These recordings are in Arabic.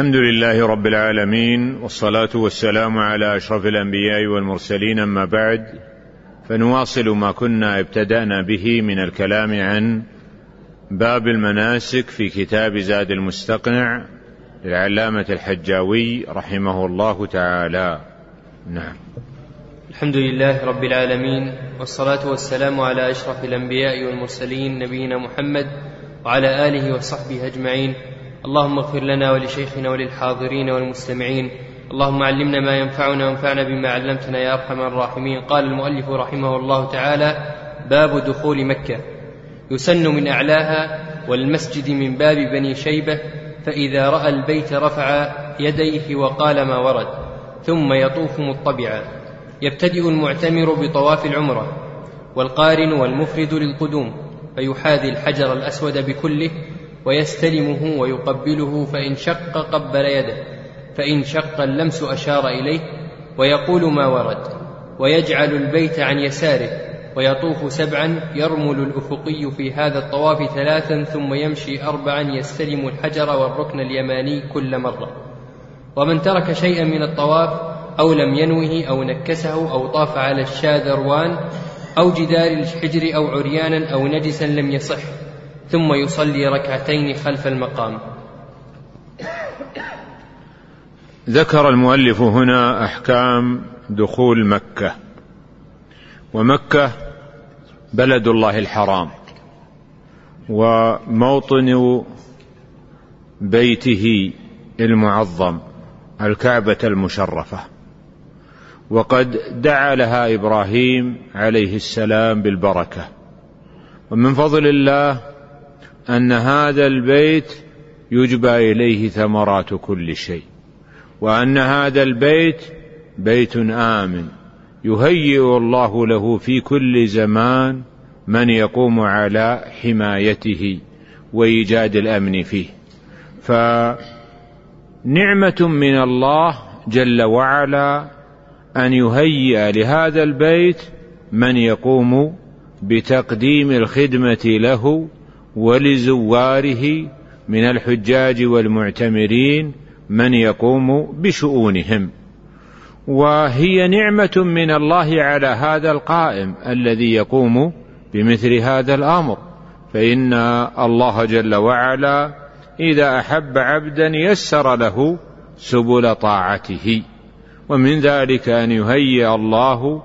الحمد لله رب العالمين والصلاة والسلام على أشرف الأنبياء والمرسلين أما بعد فنواصل ما كنا ابتدأنا به من الكلام عن باب المناسك في كتاب زاد المستقنع للعلامة الحجاوي رحمه الله تعالى. نعم. الحمد لله رب العالمين والصلاة والسلام على أشرف الأنبياء والمرسلين نبينا محمد وعلى آله وصحبه أجمعين. اللهم اغفر لنا ولشيخنا وللحاضرين والمستمعين. اللهم علمنا ما ينفعنا وانفعنا بما علمتنا يا أرحم الراحمين. قال المؤلف رحمه الله تعالى باب دخول مكة. يسن من أعلاها والمسجد من باب بني شيبة فإذا رأى البيت رفع يديه وقال ما ورد ثم يطوف مطبعا. يبتدئ المعتمر بطواف العمرة والقارن والمفرد للقدوم فيحاذي الحجر الأسود بكله ويستلمه ويقبله فإن شق قبل يده فإن شق اللمس أشار إليه ويقول ما ورد ويجعل البيت عن يساره ويطوف سبعا يرمل الأفقي في هذا الطواف ثلاثا ثم يمشي أربعا يستلم الحجر والركن اليماني كل مرة. ومن ترك شيئا من الطواف أو لم ينوه أو نكسه أو طاف على الشاذروان أو جدار الحجر أو عريانا أو نجسا لم يصح. ثم يصلي ركعتين خلف المقام. ذكر المؤلف هنا أحكام دخول مكة. ومكة بلد الله الحرام. وموطن بيته المعظم الكعبة المشرفة. وقد دعا لها إبراهيم عليه السلام بالبركة. ومن فضل الله أن هذا البيت يجبى إليه ثمرات كل شيء وأن هذا البيت بيت آمن يهيئ الله له في كل زمان من يقوم على حمايته وإيجاد الأمن فيه. فنعمة من الله جل وعلا أن يهيئ لهذا البيت من يقوم بتقديم الخدمة له ولزواره من الحجاج والمعتمرين من يقوم بشؤونهم. وهي نعمة من الله على هذا القائم الذي يقوم بمثل هذا الأمر. فإن الله جل وعلا إذا أحب عبدا يسر له سبل طاعته. ومن ذلك أن يهيئ الله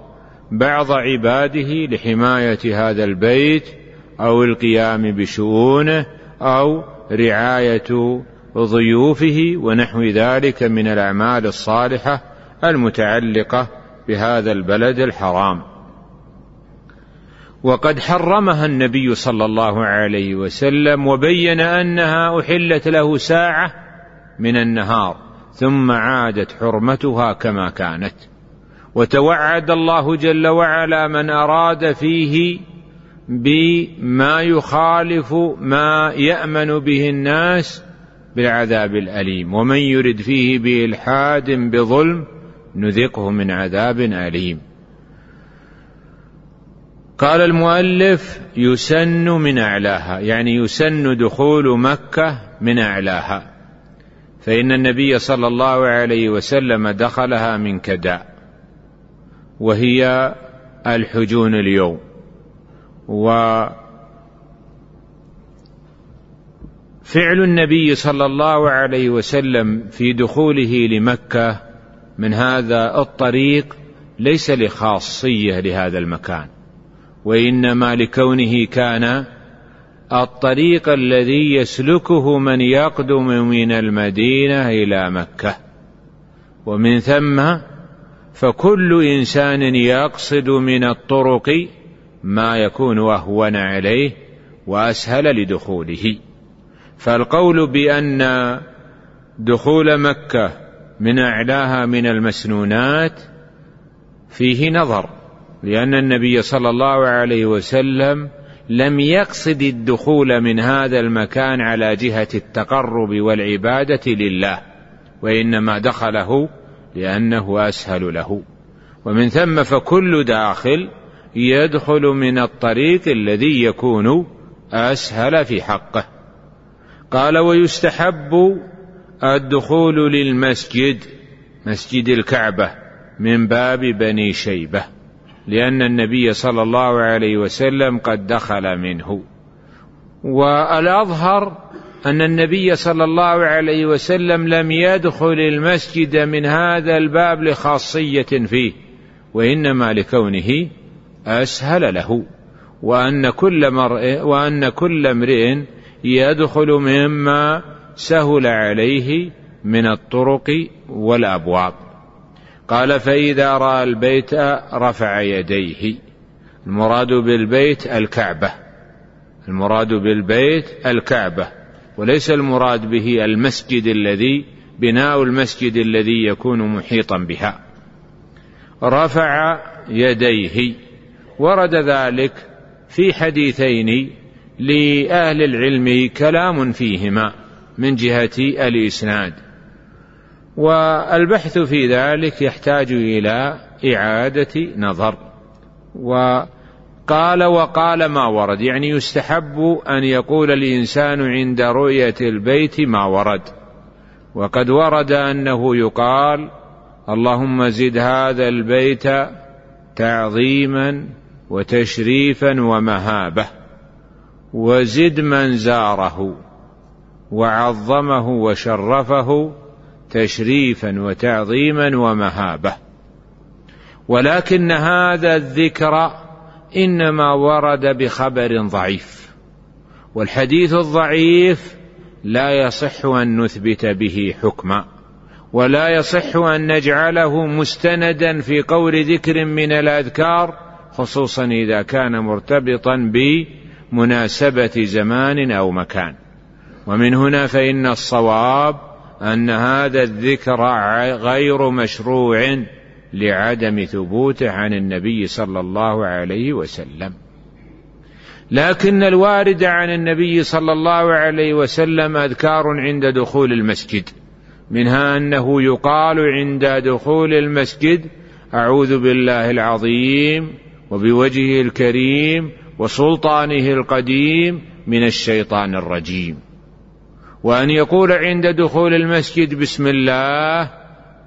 بعض عباده لحماية هذا البيت أو القيام بشؤونه أو رعاية ضيوفه ونحو ذلك من الأعمال الصالحة المتعلقة بهذا البلد الحرام. وقد حرمها النبي صلى الله عليه وسلم وبين أنها أحلت له ساعة من النهار ثم عادت حرمتها كما كانت. وتوعد الله جل وعلا من أراد فيه بما يخالف ما يأمن به الناس بالعذاب الأليم. ومن يرد فيه بإلحاد بظلم نذقه من عذاب أليم. قال المؤلف يسن من أعلاها يعني يسن دخول مكة من أعلاها. فإن النبي صلى الله عليه وسلم دخلها من كداء وهي الحجون اليوم. وفعل النبي صلى الله عليه وسلم في دخوله لمكة من هذا الطريق ليس لخاصية لهذا المكان وإنما لكونه كان الطريق الذي يسلكه من يقدم من المدينة إلى مكة. ومن ثم فكل إنسان يقصد من الطرق ما يكون أهون عليه وأسهل لدخوله. فالقول بأن دخول مكة من أعلاها من المسنونات فيه نظر لأن النبي صلى الله عليه وسلم لم يقصد الدخول من هذا المكان على جهة التقرب والعبادة لله وإنما دخله لأنه أسهل له. ومن ثم فكل داخل يدخل من الطريق الذي يكون أسهل في حقه. قال ويستحب الدخول للمسجد مسجد الكعبة من باب بني شيبة لأن النبي صلى الله عليه وسلم قد دخل منه. والأظهر أن النبي صلى الله عليه وسلم لم يدخل المسجد من هذا الباب لخاصية فيه وإنما لكونه أسهل له. وأن كل مرء وأن كل امرئ يدخل مما سهل عليه من الطرق والأبواب. قال فإذا رأى البيت رفع يديه. المراد بالبيت الكعبة. المراد بالبيت الكعبة. وليس المراد به المسجد الذي بناء المسجد الذي يكون محيطا بها. رفع يديه. ورد ذلك في حديثين لأهل العلم كلام فيهما من جهة الإسناد. والبحث في ذلك يحتاج إلى إعادة نظر. وقال وقال ما ورد يعني يستحب أن يقول الإنسان عند رؤية البيت ما ورد. وقد ورد أنه يقال اللهم زد هذا البيت تعظيما وتشريفا ومهابة وزد من زاره وعظمه وشرفه تشريفا وتعظيما ومهابة. ولكن هذا الذكر إنما ورد بخبر ضعيف والحديث الضعيف لا يصح أن نثبت به حكما ولا يصح أن نجعله مستندا في قول ذكر من الأذكار خصوصا إذا كان مرتبطا بمناسبة زمان أو مكان. ومن هنا فإن الصواب أن هذا الذكر غير مشروع لعدم ثبوته عن النبي صلى الله عليه وسلم. لكن الوارد عن النبي صلى الله عليه وسلم أذكار عند دخول المسجد منها أنه يقال عند دخول المسجد أعوذ بالله العظيم وبوجهه الكريم وسلطانه القديم من الشيطان الرجيم. وأن يقول عند دخول المسجد بسم الله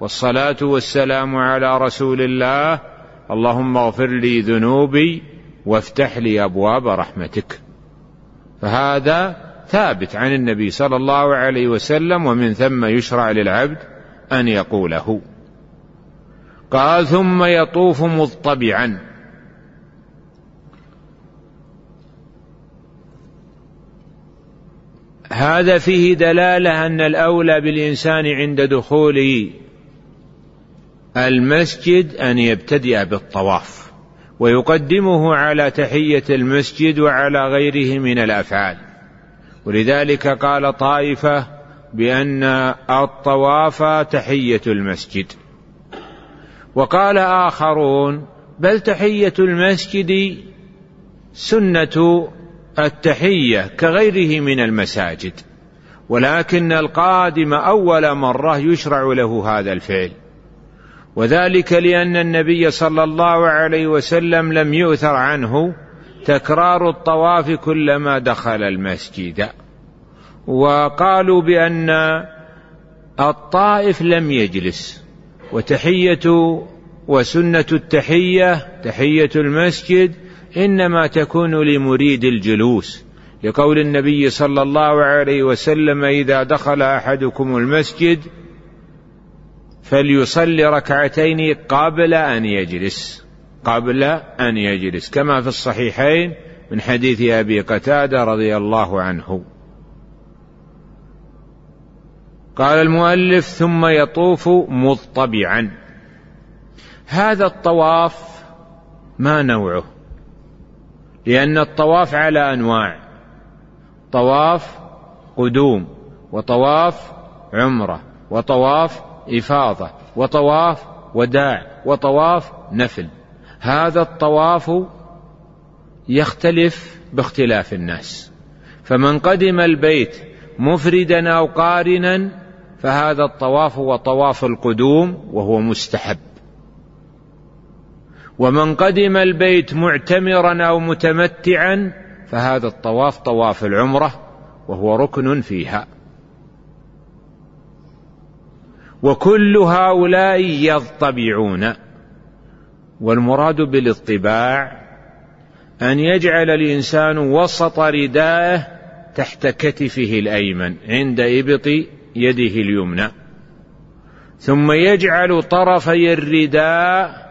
والصلاة والسلام على رسول الله اللهم اغفر لي ذنوبي وافتح لي أبواب رحمتك. فهذا ثابت عن النبي صلى الله عليه وسلم ومن ثم يشرع للعبد أن يقوله. قال ثم يطوف مضطبعا هذا فيه دلالة أن الأولى بالإنسان عند دخول المسجد أن يبتدئ بالطواف ويقدمه على تحية المسجد وعلى غيره من الأفعال. ولذلك قال طائفة بأن الطواف تحية المسجد. وقال آخرون بل تحية المسجد سنة التحية كغيره من المساجد ولكن القادم أول مرة يشرع له هذا الفعل. وذلك لأن النبي صلى الله عليه وسلم لم يؤثر عنه تكرار الطواف كلما دخل المسجد. وقالوا بأن الطائف لم يجلس وتحية وسنة التحية تحية المسجد إنما تكون لمريد الجلوس لقول النبي صلى الله عليه وسلم إذا دخل أحدكم المسجد فليصلي ركعتين قبل أن يجلس قبل أن يجلس. كما في الصحيحين من حديث أبي قتادة رضي الله عنه. قال المؤلف ثم يطوف مضطبعا. هذا الطواف ما نوعه؟ لأن الطواف على أنواع. طواف قدوم وطواف عمرة وطواف إفاضة وطواف وداع وطواف نفل. هذا الطواف يختلف باختلاف الناس. فمن قدم البيت مفردا أو قارنا فهذا الطواف هو طواف القدوم وهو مستحب. ومن قدم البيت معتمرا أو متمتعا فهذا الطواف طواف العمرة وهو ركن فيها. وكل هؤلاء يضطبعون. والمراد بالاطباع أن يجعل الإنسان وسط رداءه تحت كتفه الأيمن عند إبط يده اليمنى. ثم يجعل طرفي الرداء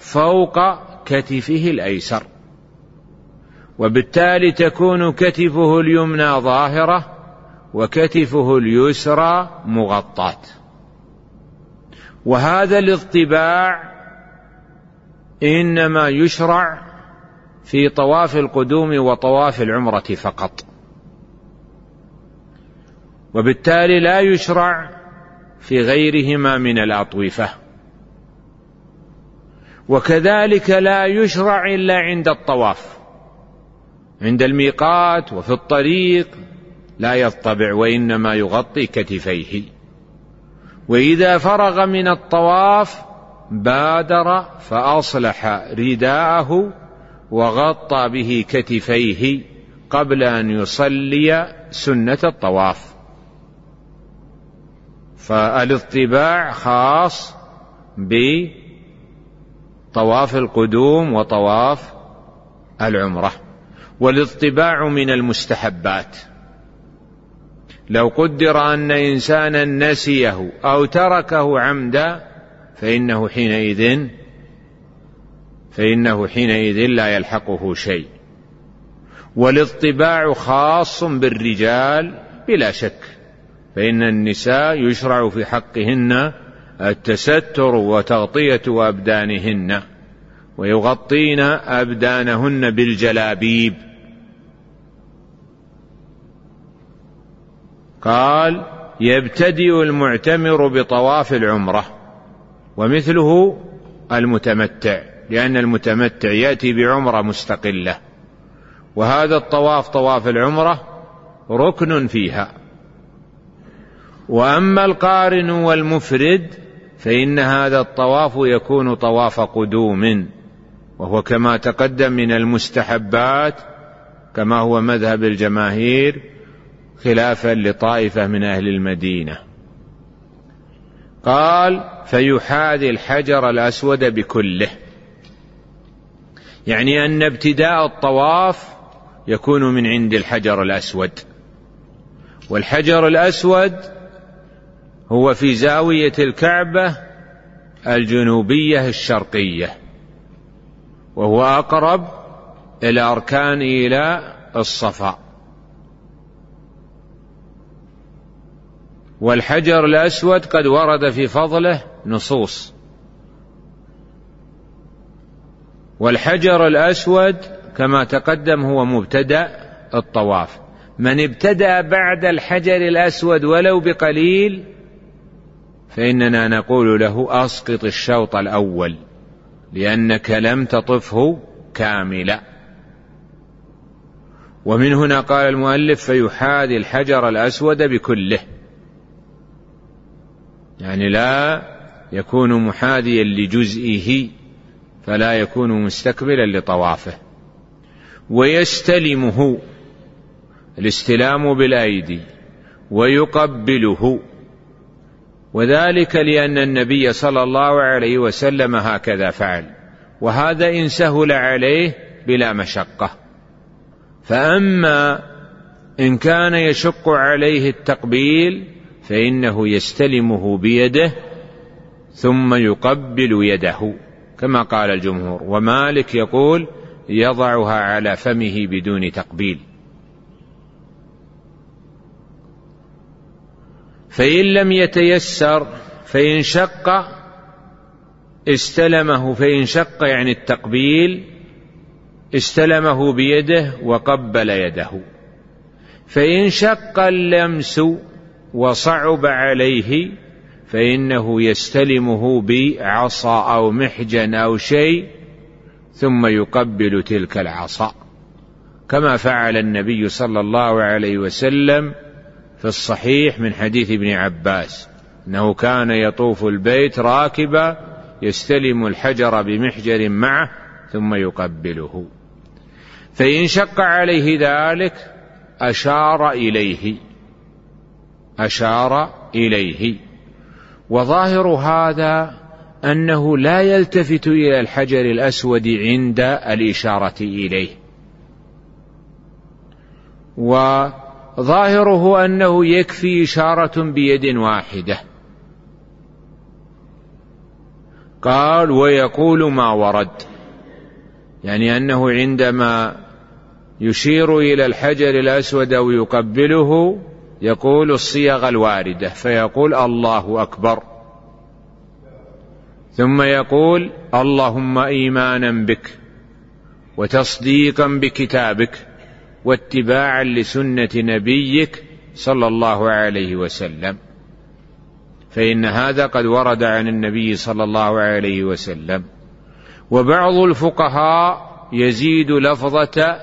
فوق كتفه الأيسر. وبالتالي تكون كتفه اليمنى ظاهرة وكتفه اليسرى مغطاة. وهذا الاطباع إنما يشرع في طواف القدوم وطواف العمرة فقط. وبالتالي لا يشرع في غيرهما من الأطوفة. وكذلك لا يشرع إلا عند الطواف. عند الميقات وفي الطريق لا يطبع وإنما يغطي كتفيه. وإذا فرغ من الطواف بادر فأصلح رداءه وغطى به كتفيه قبل أن يصلي سنة الطواف. فالاطباع خاص بطواف القدوم وطواف العمرة والاطباع من المستحبات. لو قدر أن إنسانا نسيه أو تركه عمدا فإنه حينئذ فإنه حينئذ لا يلحقه شيء. والاطباع خاص بالرجال بلا شك فإن النساء يشرع في حقهن التستر وتغطية أبدانهن ويغطين أبدانهن بالجلابيب. قال يبتدئ المعتمر بطواف العمرة ومثله المتمتع لأن المتمتع يأتي بعمرة مستقلة. وهذا الطواف طواف العمرة ركن فيها. وأما القارن والمفرد فإن هذا الطواف يكون طواف قدوم وهو كما تقدم من المستحبات كما هو مذهب الجماهير خلافا لطائفة من أهل المدينة. قال فيحاذي الحجر الأسود بكله. يعني أن ابتداء الطواف يكون من عند الحجر الأسود. والحجر الأسود هو في زاوية الكعبة الجنوبية الشرقية وهو أقرب الاركان إلى الصفا. والحجر الأسود قد ورد في فضله نصوص. والحجر الأسود كما تقدم هو مبتدأ الطواف. من ابتدأ بعد الحجر الأسود ولو بقليل فإننا نقول له أسقط الشوط الأول لأنك لم تطفه كاملا. ومن هنا قال المؤلف فيحاذي الحجر الأسود بكله. يعني لا يكون محاذيا لجزئه فلا يكون مستكملا لطوافه. ويستلمه الاستلام بالأيدي ويقبله. وذلك لأن النبي صلى الله عليه وسلم هكذا فعل وهذا إن سهل عليه بلا مشقة. فأما إن كان يشق عليه التقبيل فإنه يستلمه بيده ثم يقبل يده كما قال الجمهور. ومالك يقول يضعها على فمه بدون تقبيل. فإن لم يتيسر فإن شق استلمه فإن شق يعني التقبيل استلمه بيده وقبل يده. فإن شق اللمس وصعب عليه فإنه يستلمه بعصا أو محجن أو شيء ثم يقبل تلك العصا. كما فعل النبي صلى الله عليه وسلم في الصحيح من حديث ابن عباس إنه كان يطوف البيت راكبا يستلم الحجر بمحجر معه ثم يقبله. فإن شق عليه ذلك أشار إليه أشار إليه. وظاهر هذا أنه لا يلتفت إلى الحجر الأسود عند الإشارة إليه. وظاهره أنه يكفي إشارة بيد واحدة. قال ويقول ما ورد. يعني أنه عندما يشير إلى الحجر الأسود أو يقبله يقول الصيغ الواردة فيقول الله أكبر. ثم يقول اللهم إيمانا بك وتصديقا بكتابك. واتباعا لسنة نبيك صلى الله عليه وسلم. فإن هذا قد ورد عن النبي صلى الله عليه وسلم. وبعض الفقهاء يزيد لفظة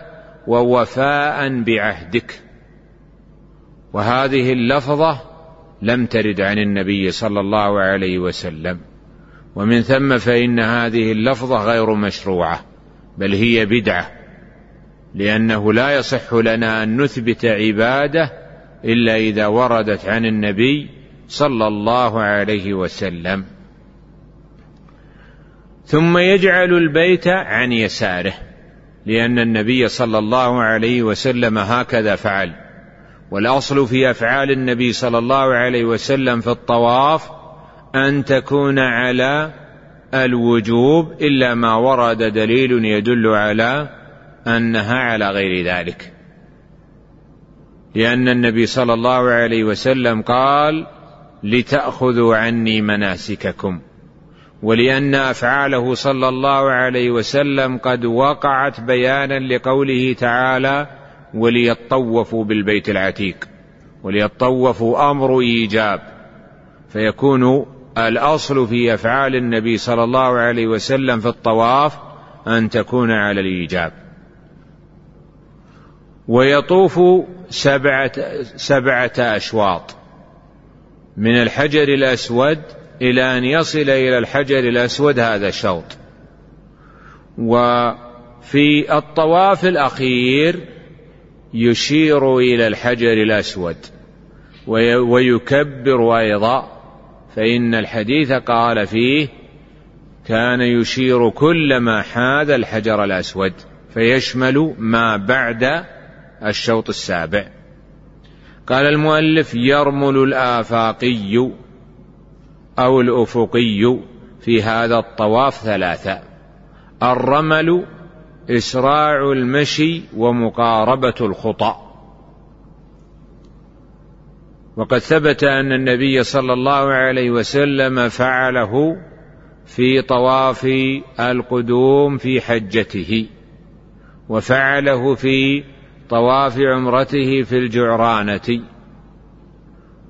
ووفاء بعهدك. وهذه اللفظة لم ترد عن النبي صلى الله عليه وسلم. ومن ثم فإن هذه اللفظة غير مشروعة بل هي بدعة. لأنه لا يصح لنا أن نثبت عبادة إلا إذا وردت عن النبي صلى الله عليه وسلم. ثم يجعل البيت عن يساره لأن النبي صلى الله عليه وسلم هكذا فعل. والأصل في أفعال النبي صلى الله عليه وسلم في الطواف أن تكون على الوجوب إلا ما ورد دليل يدل على أنها على غير ذلك. لأن النبي صلى الله عليه وسلم قال لتأخذوا عني مناسككم. ولأن أفعاله صلى الله عليه وسلم قد وقعت بيانا لقوله تعالى وليطوفوا بالبيت العتيق. وليطوفوا أمر إيجاب. فيكون الأصل في أفعال النبي صلى الله عليه وسلم في الطواف أن تكون على الإيجاب. ويطوف سبعة, سبعة أشواط. من الحجر الأسود إلى أن يصل إلى الحجر الأسود هذا شوط. وفي الطواف الأخير يشير إلى الحجر الأسود. ويكبر أيضا. فإن الحديث قال فيه كان يشير كلما حاذ الحجر الأسود. فيشمل ما بعد الشوط السابع. قال المؤلف يرمل الآفاقي أو الأفقي في هذا الطواف ثلاثة. الرمل إسراع المشي ومقاربة الخطأ. وقد ثبت أن النبي صلى الله عليه وسلم فعله في طواف القدوم في حجته وفعله في طواف عمرته في الجعرانة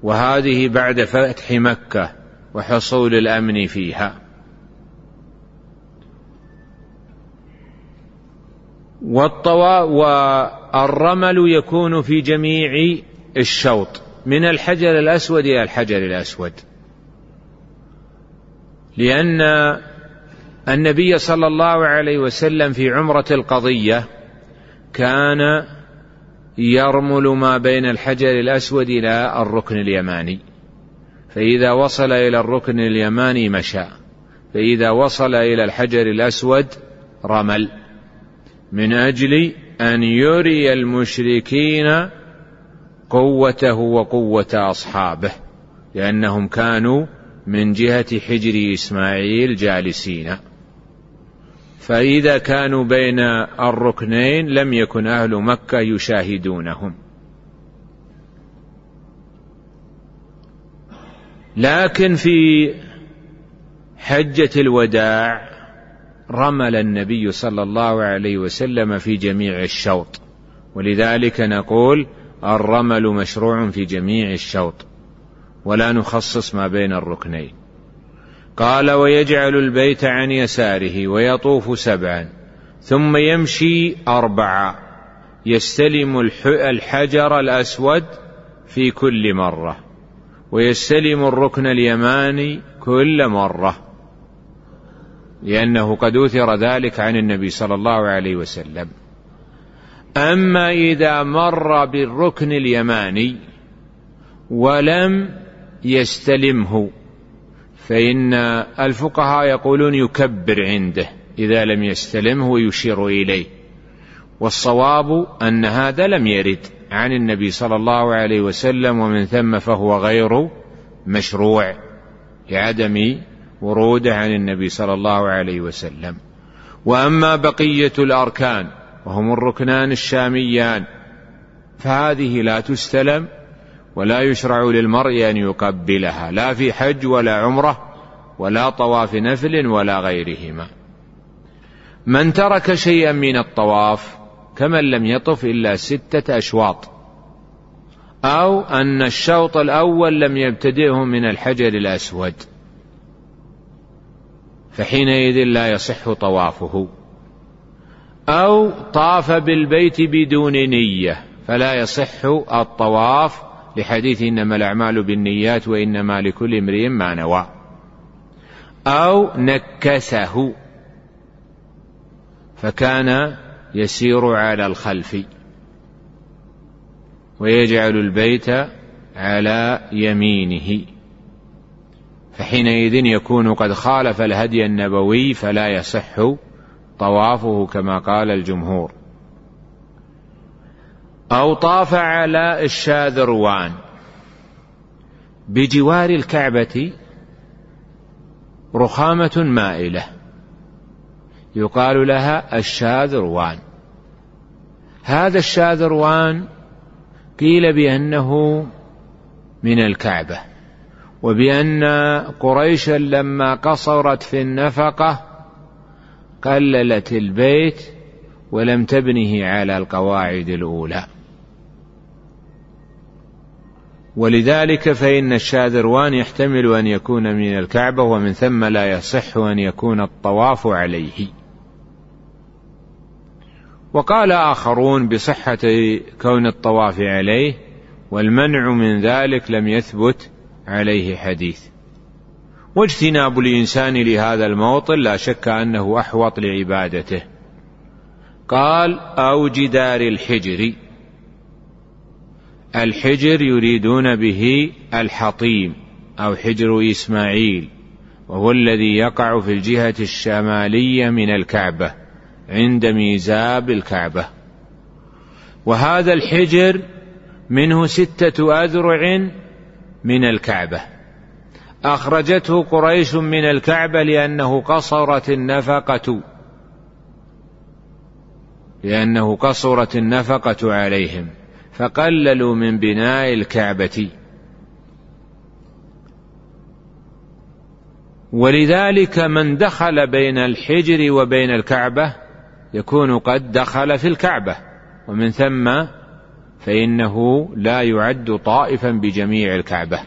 وهذه بعد فتح مكة وحصول الأمن فيها. والطوا والرمل يكون في جميع الشوط من الحجر الأسود إلى الحجر الأسود. لأن النبي صلى الله عليه وسلم في عمرة القضية كان يرمل ما بين الحجر الأسود إلى الركن اليماني. فإذا وصل إلى الركن اليماني مشى. فإذا وصل إلى الحجر الأسود رمل. من أجل أن يري المشركين قوته وقوة أصحابه لأنهم كانوا من جهة حجر إسماعيل جالسين. فإذا كانوا بين الركنين لم يكن أهل مكة يشاهدونهم. لكن في حجة الوداع رمل النبي صلى الله عليه وسلم في جميع الشوط. ولذلك نقول الرمل مشروع في جميع الشوط. ولا نخصص ما بين الركنين. قال ويجعل البيت عن يساره ويطوف سبعا ثم يمشي أربعا يستلم الحجر الأسود في كل مرة ويستلم الركن اليماني كل مرة لأنه قد أوثر ذلك عن النبي صلى الله عليه وسلم. أما إذا مر بالركن اليماني ولم يستلمه فإن الفقهاء يقولون يكبر عنده إذا لم يستلمه ويشير إليه. والصواب أن هذا لم يرد عن النبي صلى الله عليه وسلم ومن ثم فهو غير مشروع لعدم وروده عن النبي صلى الله عليه وسلم. وأما بقية الأركان وهم الركنان الشاميان فهذه لا تستلم ولا يشرع للمرء أن يقبلها لا في حج ولا عمرة ولا طواف نفل ولا غيرهما. من ترك شيئا من الطواف كمن لم يطف إلا ستة أشواط أو أن الشوط الأول لم يبتدئه من الحجر الأسود فحينئذ لا يصح طوافه. أو طاف بالبيت بدون نية فلا يصح الطواف لحديث إنما الأعمال بالنيات وإنما لكل امرئ ما نوى. أو نكسه. فكان يسير على الخلف. ويجعل البيت على يمينه. فحينئذ يكون قد خالف الهدي النبوي فلا يصح طوافه كما قال الجمهور. أو طاف على الشاذروان. بجوار الكعبة رخامة مائلة. يقال لها الشاذروان. هذا الشاذروان قيل بأنه من الكعبة وبأن قريشا لما قصرت في النفقة قللت البيت ولم تبنه على القواعد الأولى. ولذلك فإن الشاذروان يحتمل أن يكون من الكعبة ومن ثم لا يصح أن يكون الطواف عليه. وقال آخرون بصحة كون الطواف عليه والمنع من ذلك لم يثبت عليه حديث. واجتناب الإنسان لهذا الموطن لا شك أنه أحوط لعبادته. قال أو جدار الحجر. الحجر يريدون به الحطيم أو حجر إسماعيل وهو الذي يقع في الجهة الشمالية من الكعبة عند ميزاب الكعبة. وهذا الحجر منه ستة أذرع من الكعبة. أخرجته قريش من الكعبة لأنه قصرت النفقة لأنه قصرت النفقة عليهم. فقللوا من بناء الكعبة. ولذلك من دخل بين الحجر وبين الكعبة يكون قد دخل في الكعبة. ومن ثم فإنه لا يعد طائفا بجميع الكعبة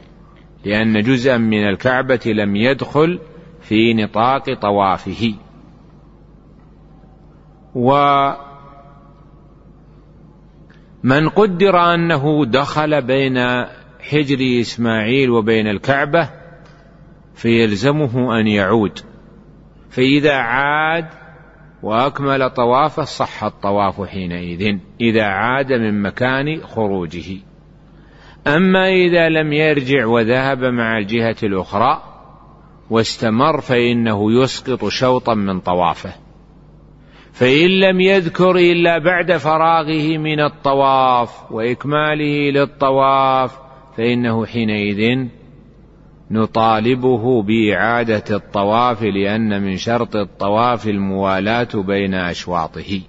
لأن جزءا من الكعبة لم يدخل في نطاق طوافه. ومن قدر أنه دخل بين حجر إسماعيل وبين الكعبة فيلزمه أن يعود. فإذا عاد وأكمل طوافه صح الطواف حينئذ إذا عاد من مكان خروجه. أما إذا لم يرجع وذهب مع الجهة الأخرى واستمر فإنه يسقط شوطا من طوافه. فإن لم يذكر إلا بعد فراغه من الطواف وإكماله للطواف فإنه حينئذ نطالبه بإعادة الطواف لأن من شرط الطواف الموالاة بين أشواطه.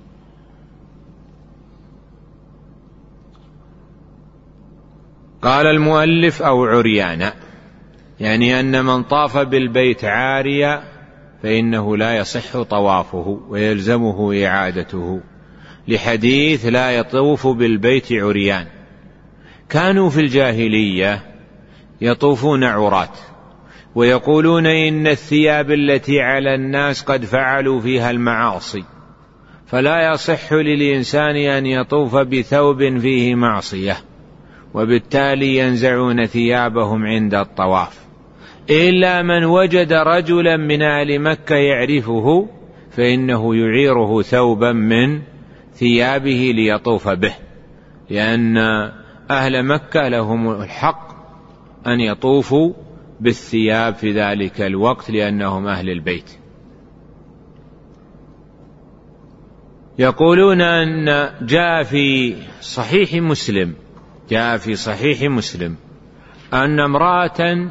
قال المؤلف أو عريانا يعني أن من طاف بالبيت عاريا فإنه لا يصح طوافه ويلزمه إعادته. لحديث لا يطوف بالبيت عريان. كانوا في الجاهلية يطوفون عراة ويقولون إن الثياب التي على الناس قد فعلوا فيها المعاصي. فلا يصح للإنسان أن يطوف بثوب فيه معصية وبالتالي ينزعون ثيابهم عند الطواف. إلا من وجد رجلا من أهل مكة يعرفه فإنه يعيره ثوبا من ثيابه ليطوف به. لأن أهل مكة لهم الحق أن يطوفوا بالثياب في ذلك الوقت لأنهم أهل البيت. يقولون أن جاء في صحيح مسلم جاء في صحيح مسلم أن امرأة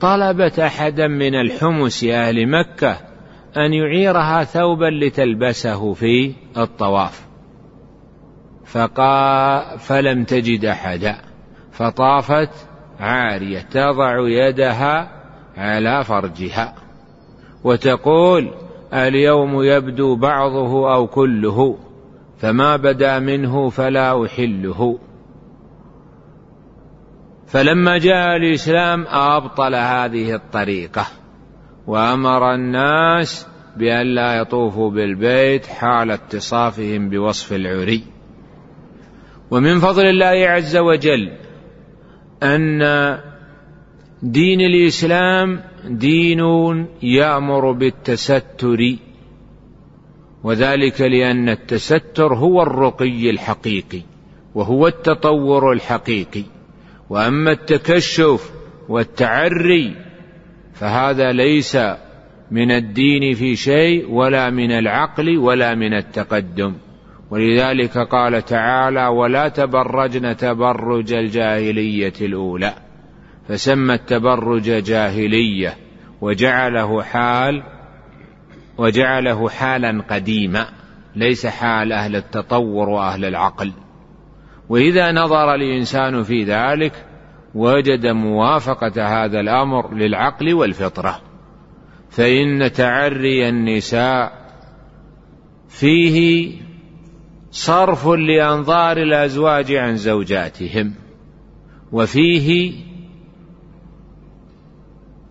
طلبت أحدا من الحمس أهل مكة أن يعيرها ثوبا لتلبسه في الطواف. فقال فلم تجد أحدا. فطافت عارية تضع يدها على فرجها. وتقول اليوم يبدو بعضه أو كله فما بدا منه فلا أحله. فلما جاء الإسلام أبطل هذه الطريقة وأمر الناس بأن لا يطوفوا بالبيت حال اتصافهم بوصف العري. ومن فضل الله عز وجل أن دين الإسلام دين يأمر بالتستر وذلك لأن التستر هو الرقي الحقيقي وهو التطور الحقيقي. وأما التكشف والتعري فهذا ليس من الدين في شيء ولا من العقل ولا من التقدم. ولذلك قال تعالى ولا تبرجن تبرج الجاهلية الأولى فسمى التبرج جاهلية وجعله حال وجعله حالا قديما ليس حال أهل التطور وأهل العقل. وإذا نظر الإنسان في ذلك وجد موافقة هذا الأمر للعقل والفطرة. فإن تعري النساء فيه صرف لأنظار الأزواج عن زوجاتهم وفيه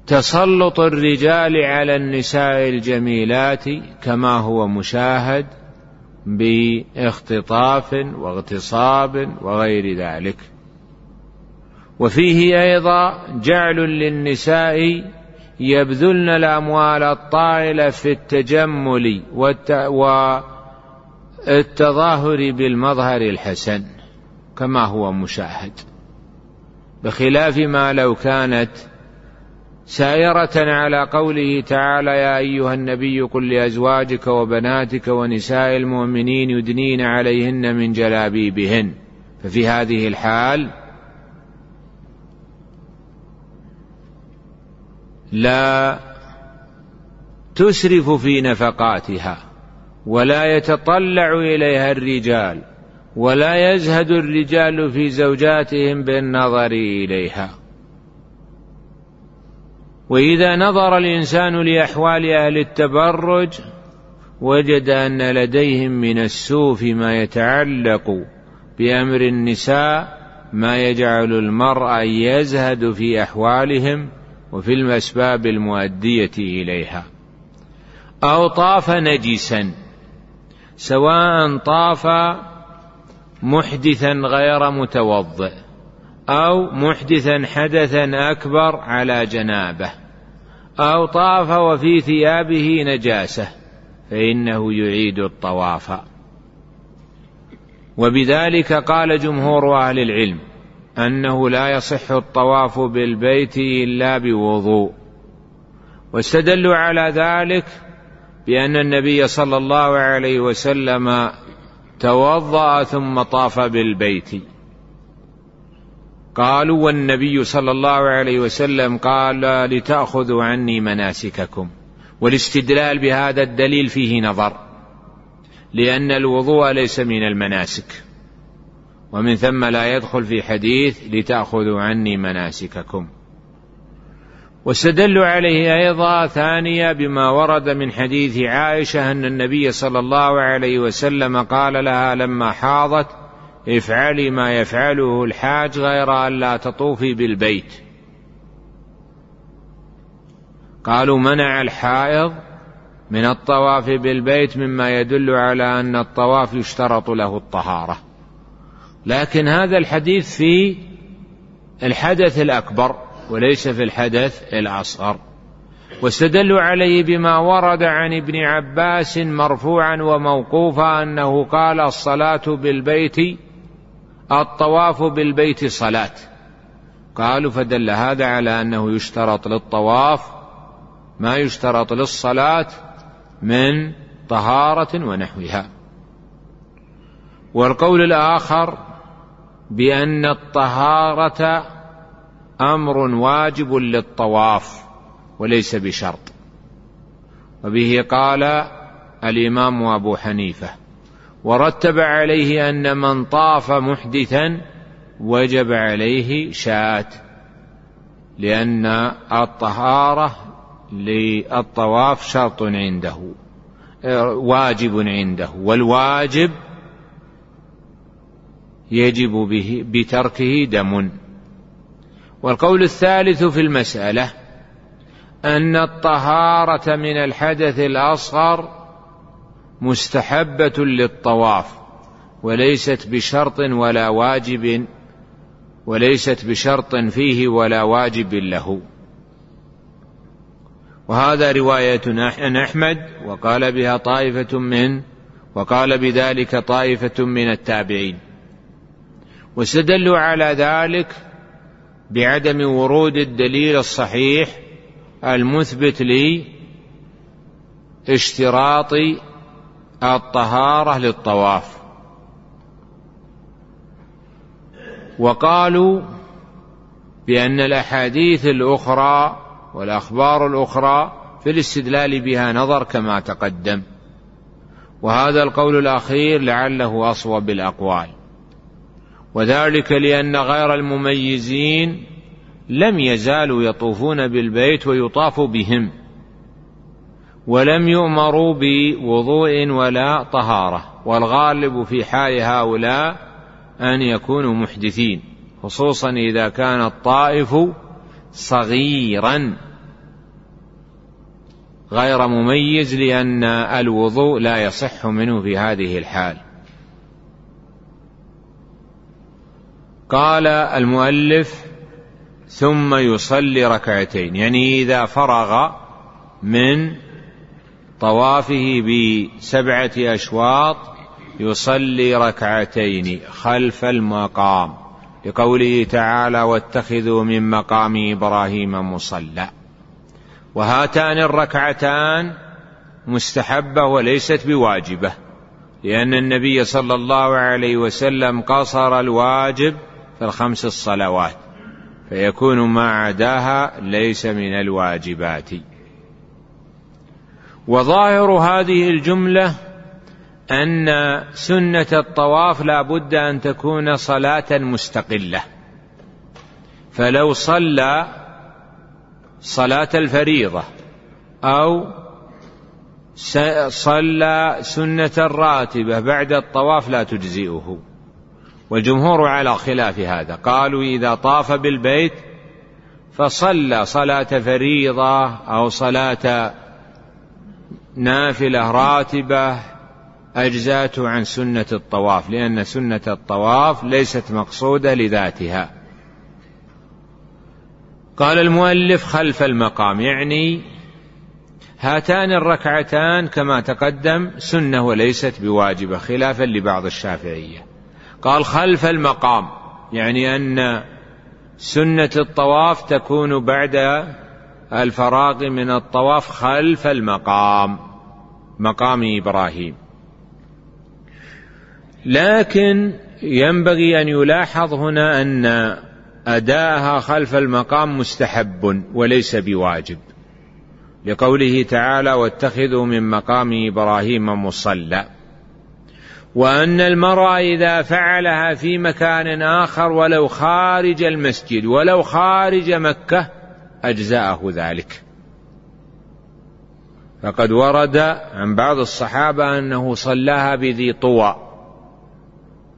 تسلط الرجال على النساء الجميلات كما هو مشاهد باختطاف واغتصاب وغير ذلك. وفيه أيضا جعل للنساء يبذلن الأموال الطائلة في التجمل والتظاهر بالمظهر الحسن كما هو مشاهد. بخلاف ما لو كانت سائرة على قوله تعالى يا أيها النبي قل لأزواجك وبناتك ونساء المؤمنين يدنين عليهن من جلابيبهن. ففي هذه الحال لا تسرف في نفقاتها ولا يتطلع إليها الرجال ولا يزهد الرجال في زوجاتهم بالنظر إليها. وإذا نظر الإنسان لأحوال أهل التبرج وجد أن لديهم من السوء ما يتعلق بأمر النساء ما يجعل المرء يزهد في أحوالهم وفي الأسباب المؤدية إليها. أو طاف نجسا سواء طاف محدثا غير متوضئ. أو محدثا حدثا أكبر على جنابه أو طاف وفي ثيابه نجاسة فإنه يعيد الطواف. وبذلك قال جمهور أهل العلم أنه لا يصح الطواف بالبيت إلا بوضوء. واستدلوا على ذلك بأن النبي صلى الله عليه وسلم توضأ ثم طاف بالبيت. قالوا والنبي صلى الله عليه وسلم قال لتأخذوا عني مناسككم. والاستدلال بهذا الدليل فيه نظر لأن الوضوء ليس من المناسك. ومن ثم لا يدخل في حديث لتأخذوا عني مناسككم. واستدلوا عليه أيضا ثانية بما ورد من حديث عائشة أن النبي صلى الله عليه وسلم قال لها لما حاضت افعلي ما يفعله الحاج غير أن لا تطوفي بالبيت. قالوا منع الحائض من الطواف بالبيت مما يدل على أن الطواف يشترط له الطهارة. لكن هذا الحديث في الحدث الأكبر وليس في الحدث الأصغر. واستدلوا عليه بما ورد عن ابن عباس مرفوعا وموقوفا أنه قال الصلاة بالبيت الطواف بالبيت صلاة. قالوا فدل هذا على أنه يشترط للطواف ما يشترط للصلاة من طهارة ونحوها. والقول الآخر بأن الطهارة أمر واجب للطواف وليس بشرط. وبه قال الإمام أبو حنيفة. ورتب عليه أن من طاف محدثا وجب عليه شاة لأن الطهارة للطواف شرط عنده واجب عنده والواجب يجب به بتركه دم. والقول الثالث في المسألة أن الطهارة من الحدث الأصغر مستحبة للطواف وليست بشرط ولا واجب وليست بشرط فيه ولا واجب له. وهذا رواية أحمد وقال بها طائفة من وقال بذلك طائفة من التابعين. واستدلوا على ذلك بعدم ورود الدليل الصحيح المثبت لاشتراط الطهارة للطواف. وقالوا بأن الأحاديث الأخرى والأخبار الأخرى في الاستدلال بها نظر كما تقدم. وهذا القول الأخير لعله أصوب الأقوال وذلك لأن غير المميزين لم يزالوا يطوفون بالبيت ويطاف بهم. ولم يؤمروا بوضوء ولا طهارة والغالب في حال هؤلاء أن يكونوا محدثين خصوصا إذا كان الطائف صغيرا. غير مميز لأن الوضوء لا يصح منه في هذه الحال. قال المؤلف ثم يصلي ركعتين يعني إذا فرغ من طوافه بسبعة أشواط يصلي ركعتين خلف المقام لقوله تعالى واتخذوا من مقام إبراهيم مصلى وهاتان الركعتان مستحبة وليست بواجبة لأن النبي صلى الله عليه وسلم قصر الواجب في الخمس الصلوات فيكون ما عداها ليس من الواجبات. وظاهر هذه الجملة أن سنة الطواف لا بد أن تكون صلاة مستقلة. فلو صلى صلاة الفريضة أو صلى سنة راتبه بعد الطواف لا تجزئه. والجمهور على خلاف هذا. قالوا إذا طاف بالبيت فصلى صلاة فريضة أو صلاة نافلة راتبة أجزاته عن سنة الطواف لأن سنة الطواف ليست مقصودة لذاتها. قال المؤلف خلف المقام يعني هاتان الركعتان كما تقدم سنة وليست بواجبة خلافا لبعض الشافعية. قال خلف المقام يعني أن سنة الطواف تكون بعد الفراغ من الطواف خلف المقام. مقام إبراهيم. لكن ينبغي أن يلاحظ هنا أن أداءها خلف المقام مستحب وليس بواجب. لقوله تعالى واتخذوا من مقام إبراهيم مصلى وأن المرأة إذا فعلها في مكان آخر ولو خارج المسجد ولو خارج مكة أجزأه ذلك. فقد ورد عن بعض الصحابة أنه صلاها بذي طوى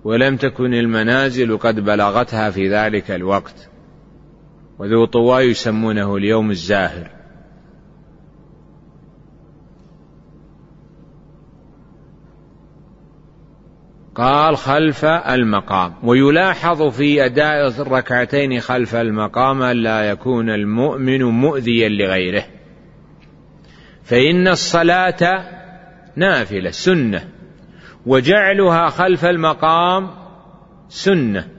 ولم تكن المنازل قد بلغتها في ذلك الوقت وذو طوى يسمونه اليوم الزاهر. قال خلف المقام ويلاحظ في أداء الركعتين خلف المقام لا يكون المؤمن مؤذيا لغيره. فإن الصلاة نافلة سنة. وجعلها خلف المقام سنة.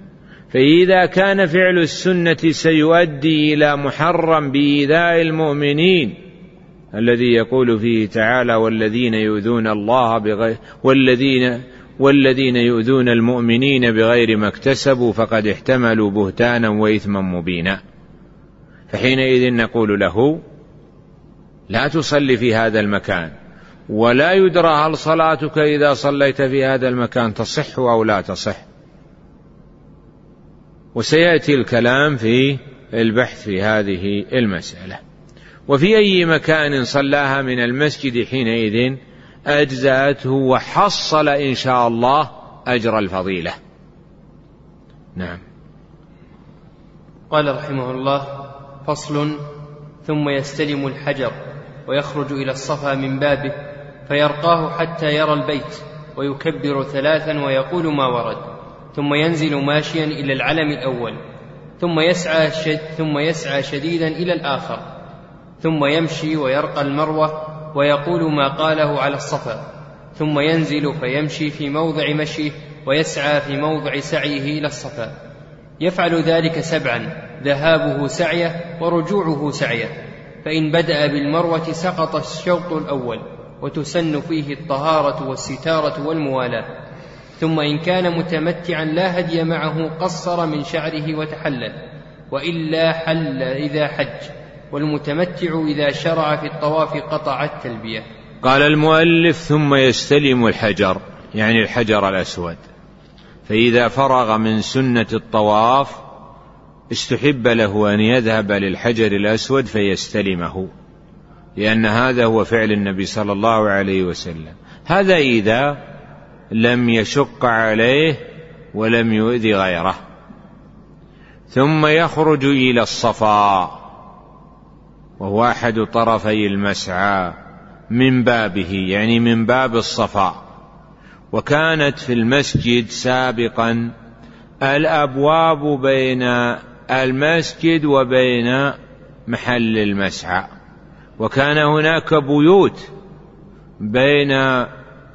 فإذا كان فعل السنة سيؤدي إلى محرم بإيذاء المؤمنين الذي يقول فيه تعالى والذين يؤذون الله بغير والذين والذين يؤذون المؤمنين بغير ما اكتسبوا فقد احتملوا بهتانا وإثما مبينا. فحينئذ نقول له لا تصلي في هذا المكان. ولا يدرى هل صلاتك إذا صليت في هذا المكان تصح أو لا تصح. وسيأتي الكلام في البحث في هذه المسألة. وفي أي مكان صلاها من المسجد حينئذ أجزأته وحصل إن شاء الله أجر الفضيلة. نعم. قال رحمه الله فصل ثم يستلم الحجر. ويخرج إلى الصفا من بابه فيرقاه حتى يرى البيت ويكبر ثلاثا ويقول ما ورد ثم ينزل ماشيا إلى العلم الأول ثم يسعى شد ثم يسعى شديدا إلى الآخر ثم يمشي ويرقى المروة ويقول ما قاله على الصفا ثم ينزل فيمشي في موضع مشيه ويسعى في موضع سعيه إلى الصفا. يفعل ذلك سبعا ذهابه سعيه ورجوعه سعيه. فإن بدأ بالمروة سقط الشوط الأول وتسن فيه الطهارة والستارة والموالاة. ثم إن كان متمتعا لا هدي معه قصر من شعره وتحلل. وإلا حل إذا حج والمتمتع إذا شرع في الطواف قطع التلبية. قال المؤلف ثم يستلم الحجر يعني الحجر الأسود. فإذا فرغ من سنة الطواف استحب له أن يذهب للحجر الأسود فيستلمه لأن هذا هو فعل النبي صلى الله عليه وسلم. هذا إذا لم يشق عليه ولم يؤذي غيره. ثم يخرج إلى الصفا وهو أحد طرفي المسعى من بابه يعني من باب الصفا. وكانت في المسجد سابقا الأبواب بين المسجد وبين محل المسعى. وكان هناك بيوت بين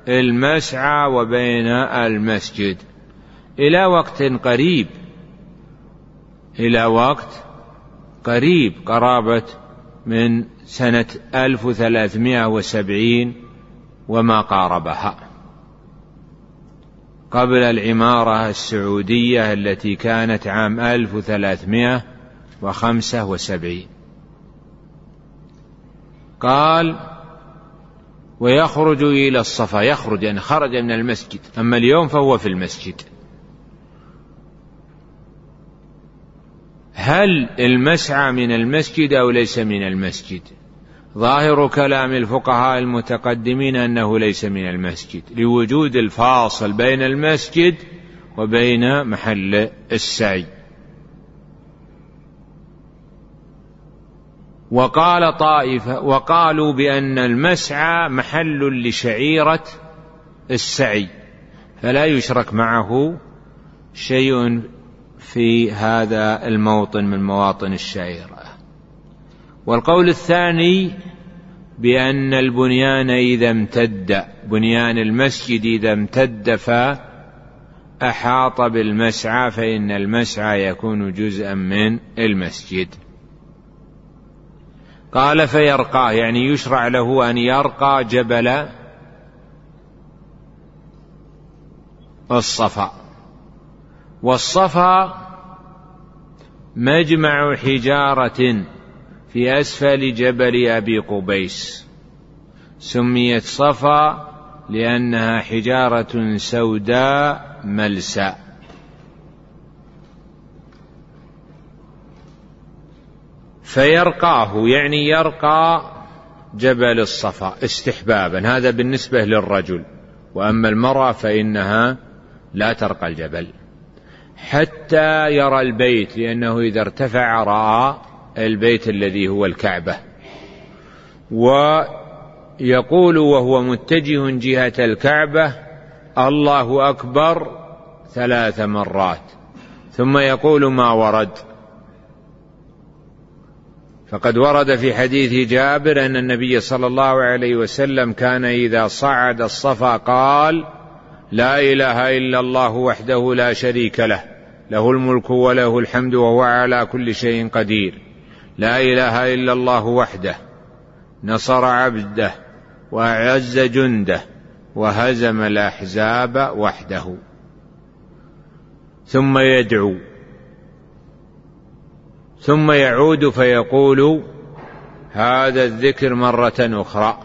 المسعى وبين المسجد. إلى وقت قريب إلى وقت قريب قرابة من سنة ألف ثلاثمائه وسبعين وما قاربها. قبل العمارة السعودية التي كانت عام 1375 قال ويخرج إلى الصفا يخرج يعني خرج من المسجد أما اليوم فهو في المسجد. هل المسعى من المسجد أو ليس من المسجد؟ ظاهر كلام الفقهاء المتقدمين أنه ليس من المسجد لوجود الفاصل بين المسجد وبين محل السعي. وقال طائفة وقالوا بأن المسعى محل لشعيرة السعي فلا يشرك معه شيء في هذا الموطن من مواطن الشعيره والقول الثاني بأن البنيان إذا امتد بنيان المسجد إذا امتد فأحاط بالمسعى فإن المسعى يكون جزءا من المسجد. قال فيرقاه يعني يشرع له أن يرقى جبل الصفا. والصفا مجمع حجارة في أسفل جبل أبي قبيس. سميت صفا لأنها حجارة سوداء ملساء. فيرقاه يعني يرقى جبل الصفا استحبابا. هذا بالنسبة للرجل. وأما المرأة فإنها لا ترقى الجبل. حتى يرى البيت لأنه إذا ارتفع رأى البيت الذي هو الكعبة. ويقول وهو متجه جهة الكعبة الله أكبر ثلاث مرات. ثم يقول ما ورد. فقد ورد في حديث جابر أن النبي صلى الله عليه وسلم كان إذا صعد الصفا قال لا إله إلا الله وحده لا شريك له له الملك وله الحمد وهو على كل شيء قدير. لا إله إلا الله وحده نصر عبده وأعز جنده وهزم الأحزاب وحده. ثم يدعو ثم يعود فيقول هذا الذكر مرة أخرى.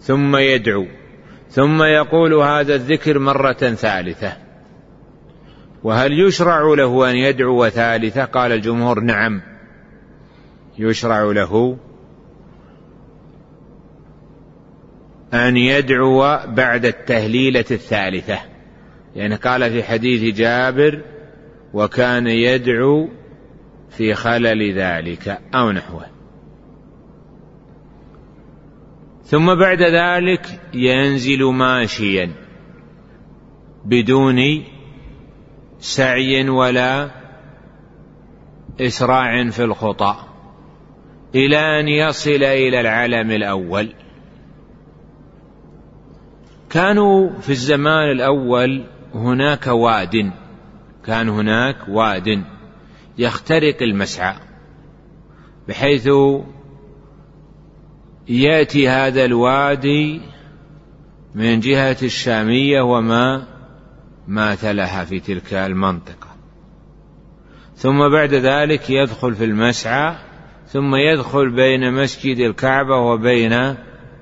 ثم يدعو ثم يقول هذا الذكر مرة ثالثة. وهل يشرع له أن يدعو ثالثه قال الجمهور نعم. يشرع له أن يدعو بعد التهليلة الثالثة. يعني قال في حديث جابر وكان يدعو في خلل ذلك أو نحوه. ثم بعد ذلك ينزل ماشيا بدون سعي ولا إسراع في الخطى إلى أن يصل إلى العلم الأول. كانوا في الزمان الأول هناك واد. كان هناك واد يخترق المسعى بحيث يأتي هذا الوادي من جهة الشامية وما ماثلها في تلك المنطقة. ثم بعد ذلك يدخل في المسعى ثم يدخل بين مسجد الكعبة وبين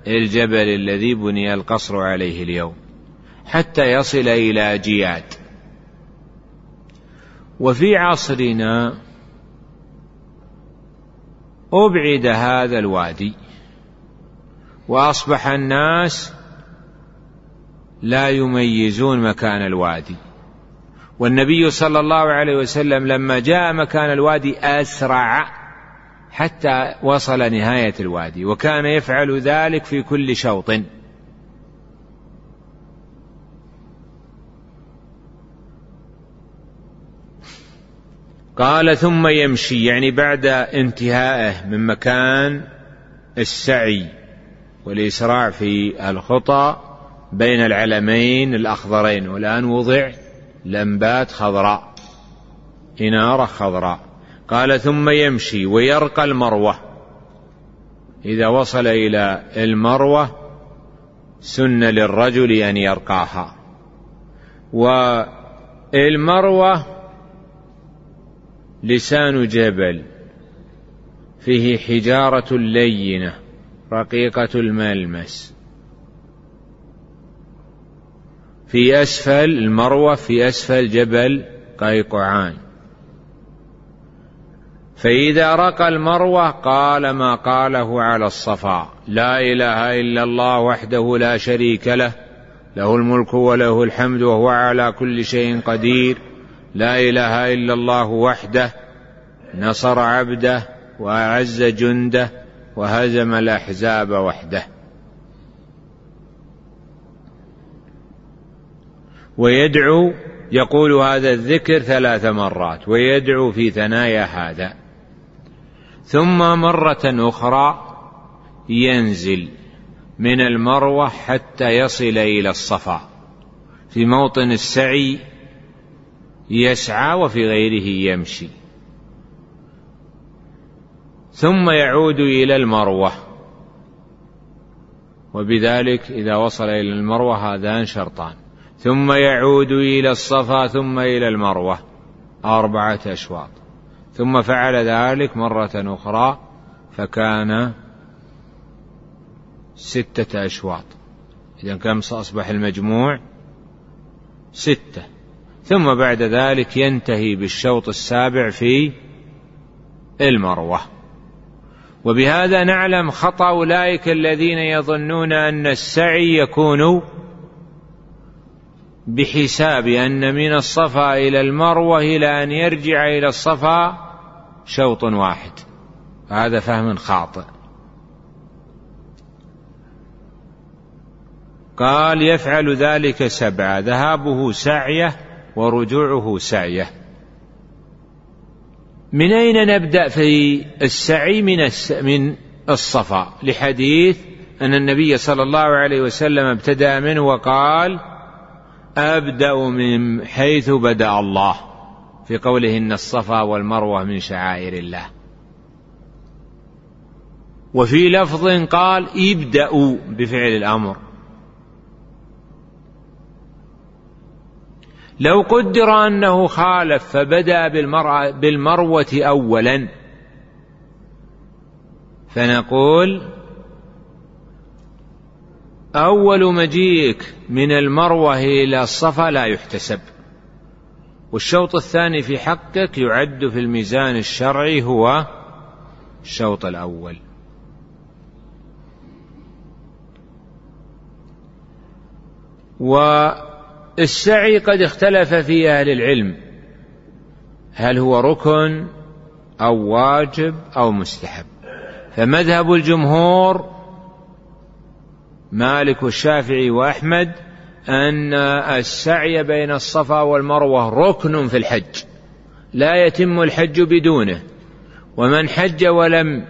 الجبل الذي بني القصر عليه اليوم حتى يصل إلى جياد. وفي عصرنا أبعد هذا الوادي وأصبح الناس لا يميزون مكان الوادي. والنبي صلى الله عليه وسلم لما جاء مكان الوادي أسرع حتى وصل نهاية الوادي وكان يفعل ذلك في كل شوط. قال ثم يمشي يعني بعد انتهائه من مكان السعي والإسراع في الخطى بين العلمين الأخضرين. والآن وضع لمبات خضراء إنارة خضراء. قال ثم يمشي ويرقى المروة. إذا وصل إلى المروة سن للرجل أن يرقاها. والمروة لسان جبل فيه حجارة لينة رقيقة الملمس. في أسفل المروة في أسفل جبل قيقعان. فإذا رقى المروة قال ما قاله على الصفا. لا إله إلا الله وحده لا شريك له. له الملك وله الحمد وهو على كل شيء قدير. لا إله إلا الله وحده نصر عبده وأعز جنده وهزم الأحزاب وحده. ويدعو يقول هذا الذكر ثلاث مرات ويدعو في ثنايا هذا. ثم مرة أخرى ينزل من المروة حتى يصل إلى الصفا. في موطن السعي يسعى وفي غيره يمشي. ثم يعود إلى المروة. وبذلك إذا وصل إلى المروة هذان شرطان. ثم يعود إلى الصفا ثم إلى المروة. أربعة أشواط. ثم فعل ذلك مرة أخرى فكان ستة أشواط. إذا كم أصبح المجموع؟ ستة. ثم بعد ذلك ينتهي بالشوط السابع في المروة. وبهذا نعلم خطأ أولئك الذين يظنون أن السعي يكون بحساب أن من الصفا إلى المروة إلى أن يرجع إلى الصفا شوط واحد. هذا فهم خاطئ. قال يفعل ذلك سبعة. ذهابه سعية ورجوعه سعية. من أين نبدأ في السعي من من الصفا؟ لحديث أن النبي صلى الله عليه وسلم ابتدأ منه وقال أبدأ من حيث بدأ الله. في قوله إن الصفا والمروة من شعائر الله. وفي لفظ قال ابدأوا بفعل الأمر. لو قدر أنه خالف فبدأ بالمروة أولا. فنقول أول مجيئك من المروة إلى الصفا لا يحتسب. والشوط الثاني في حقك يعد في الميزان الشرعي هو الشوط الأول. والسعي قد اختلف في أهل العلم. هل هو ركن أو واجب أو مستحب؟ فمذهب الجمهور مالك والشافعي وأحمد أن السعي بين الصفا والمروة ركن في الحج. لا يتم الحج بدونه. ومن حج ولم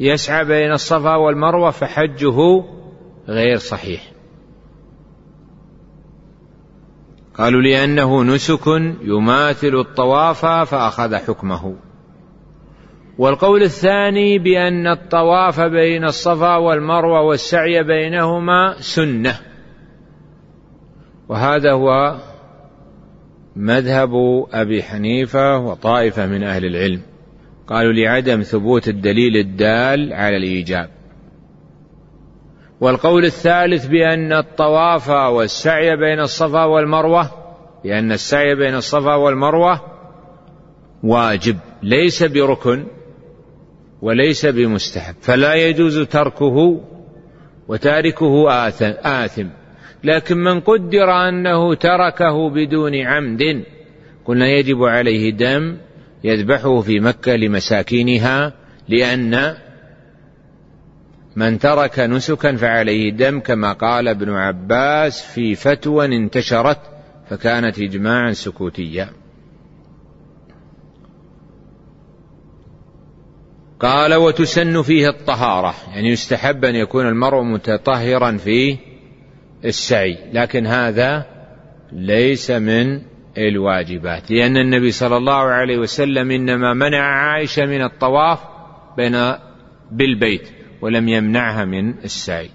يسعى بين الصفا والمروة فحجه غير صحيح. قالوا لأنه نسك يماثل الطواف فأخذ حكمه. والقول الثاني بأن الطواف بين الصفا والمروة والسعي بينهما سنة. وهذا هو مذهب أبي حنيفة وطائفة من أهل العلم. قالوا لعدم ثبوت الدليل الدال على الإيجاب. والقول الثالث بأن الطواف والسعي بين الصفا والمروة بأن السعي بين الصفا والمروة واجب ليس بركن وليس بمستحب. فلا يجوز تركه وتاركه آثم لكن من قدر أنه تركه بدون عمد قلنا يجب عليه دم يذبحه في مكة لمساكينها لأن من ترك نسكا فعليه دم كما قال ابن عباس في فتوى انتشرت فكانت إجماعا سكوتيا قال وتسن فيه الطهارة. يعني يستحب أن يكون المرء متطهرا في السعي لكن هذا ليس من الواجبات لأن النبي صلى الله عليه وسلم إنما منع عائشة من الطواف بين بالبيت ولم يمنعها من السعي.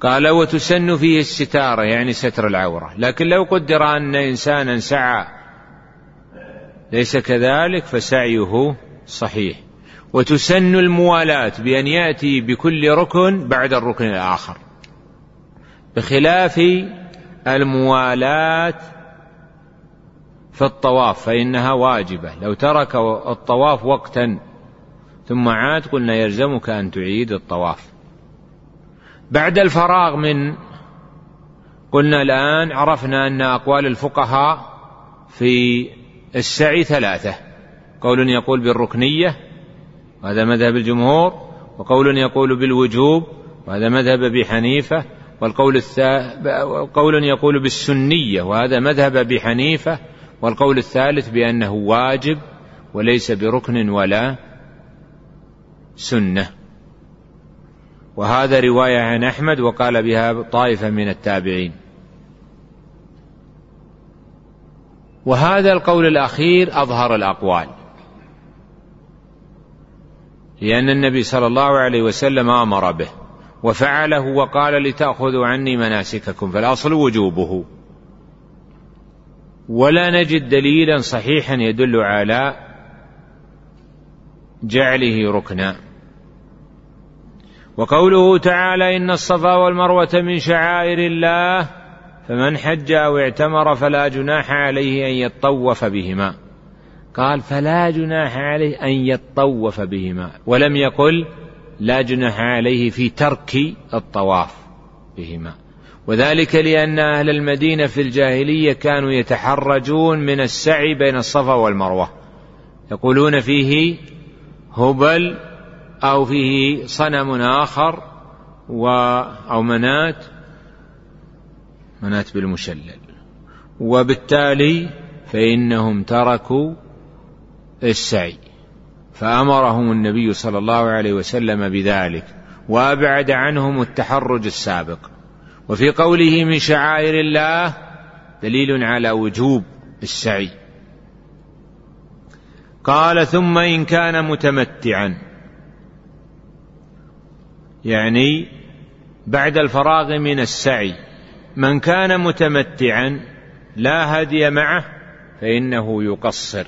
قال وتسن فيه الستارة يعني ستر العورة. لكن لو قدر أن إنسانا سعى ليس كذلك فسعيه صحيح. وتسن الموالاة بأن يأتي بكل ركن بعد الركن الآخر. بخلاف الموالاة في الطواف فإنها واجبة. لو ترك الطواف وقتا ثم عاد قلنا يلزمك أن تعيد الطواف. بعد الفراغ من قلنا الآن عرفنا أن أقوال الفقهاء في السعي ثلاثة. قول يقول بالركنية وهذا مذهب الجمهور وقول يقول بالوجوب وهذا مذهب أبي حنيفة والقول الثالث قول يقول بالسنية وهذا مذهب أبي حنيفة والقول الثالث بأنه واجب وليس بركن ولا سنة. وهذا رواية عن أحمد وقال بها طائفة من التابعين. وهذا القول الأخير أظهر الأقوال. لأن النبي صلى الله عليه وسلم أمر به. وفعله وقال لتأخذوا عني مناسككم فالأصل وجوبه. ولا نجد دليلا صحيحا يدل على جعله ركنا. وقوله تعالى إن الصفا والمروة من شعائر الله فمن حج أو اعتمر فلا جناح عليه أن يطوف بهما. قال فلا جناح عليه أن يطوف بهما. ولم يقل لا جناح عليه في ترك الطواف بهما. وذلك لأن أهل المدينة في الجاهلية كانوا يتحرجون من السعي بين الصفا والمروة. يقولون فيه هبل أو فيه صنم آخر و أو منات منات بالمشلل. وبالتالي فإنهم تركوا السعي. فأمرهم النبي صلى الله عليه وسلم بذلك وأبعد عنهم التحرج السابق. وفي قوله من شعائر الله دليل على وجوب السعي. قال ثم إن كان متمتعا. يعني بعد الفراغ من السعي. من كان متمتعا لا هدي معه فإنه يقصر.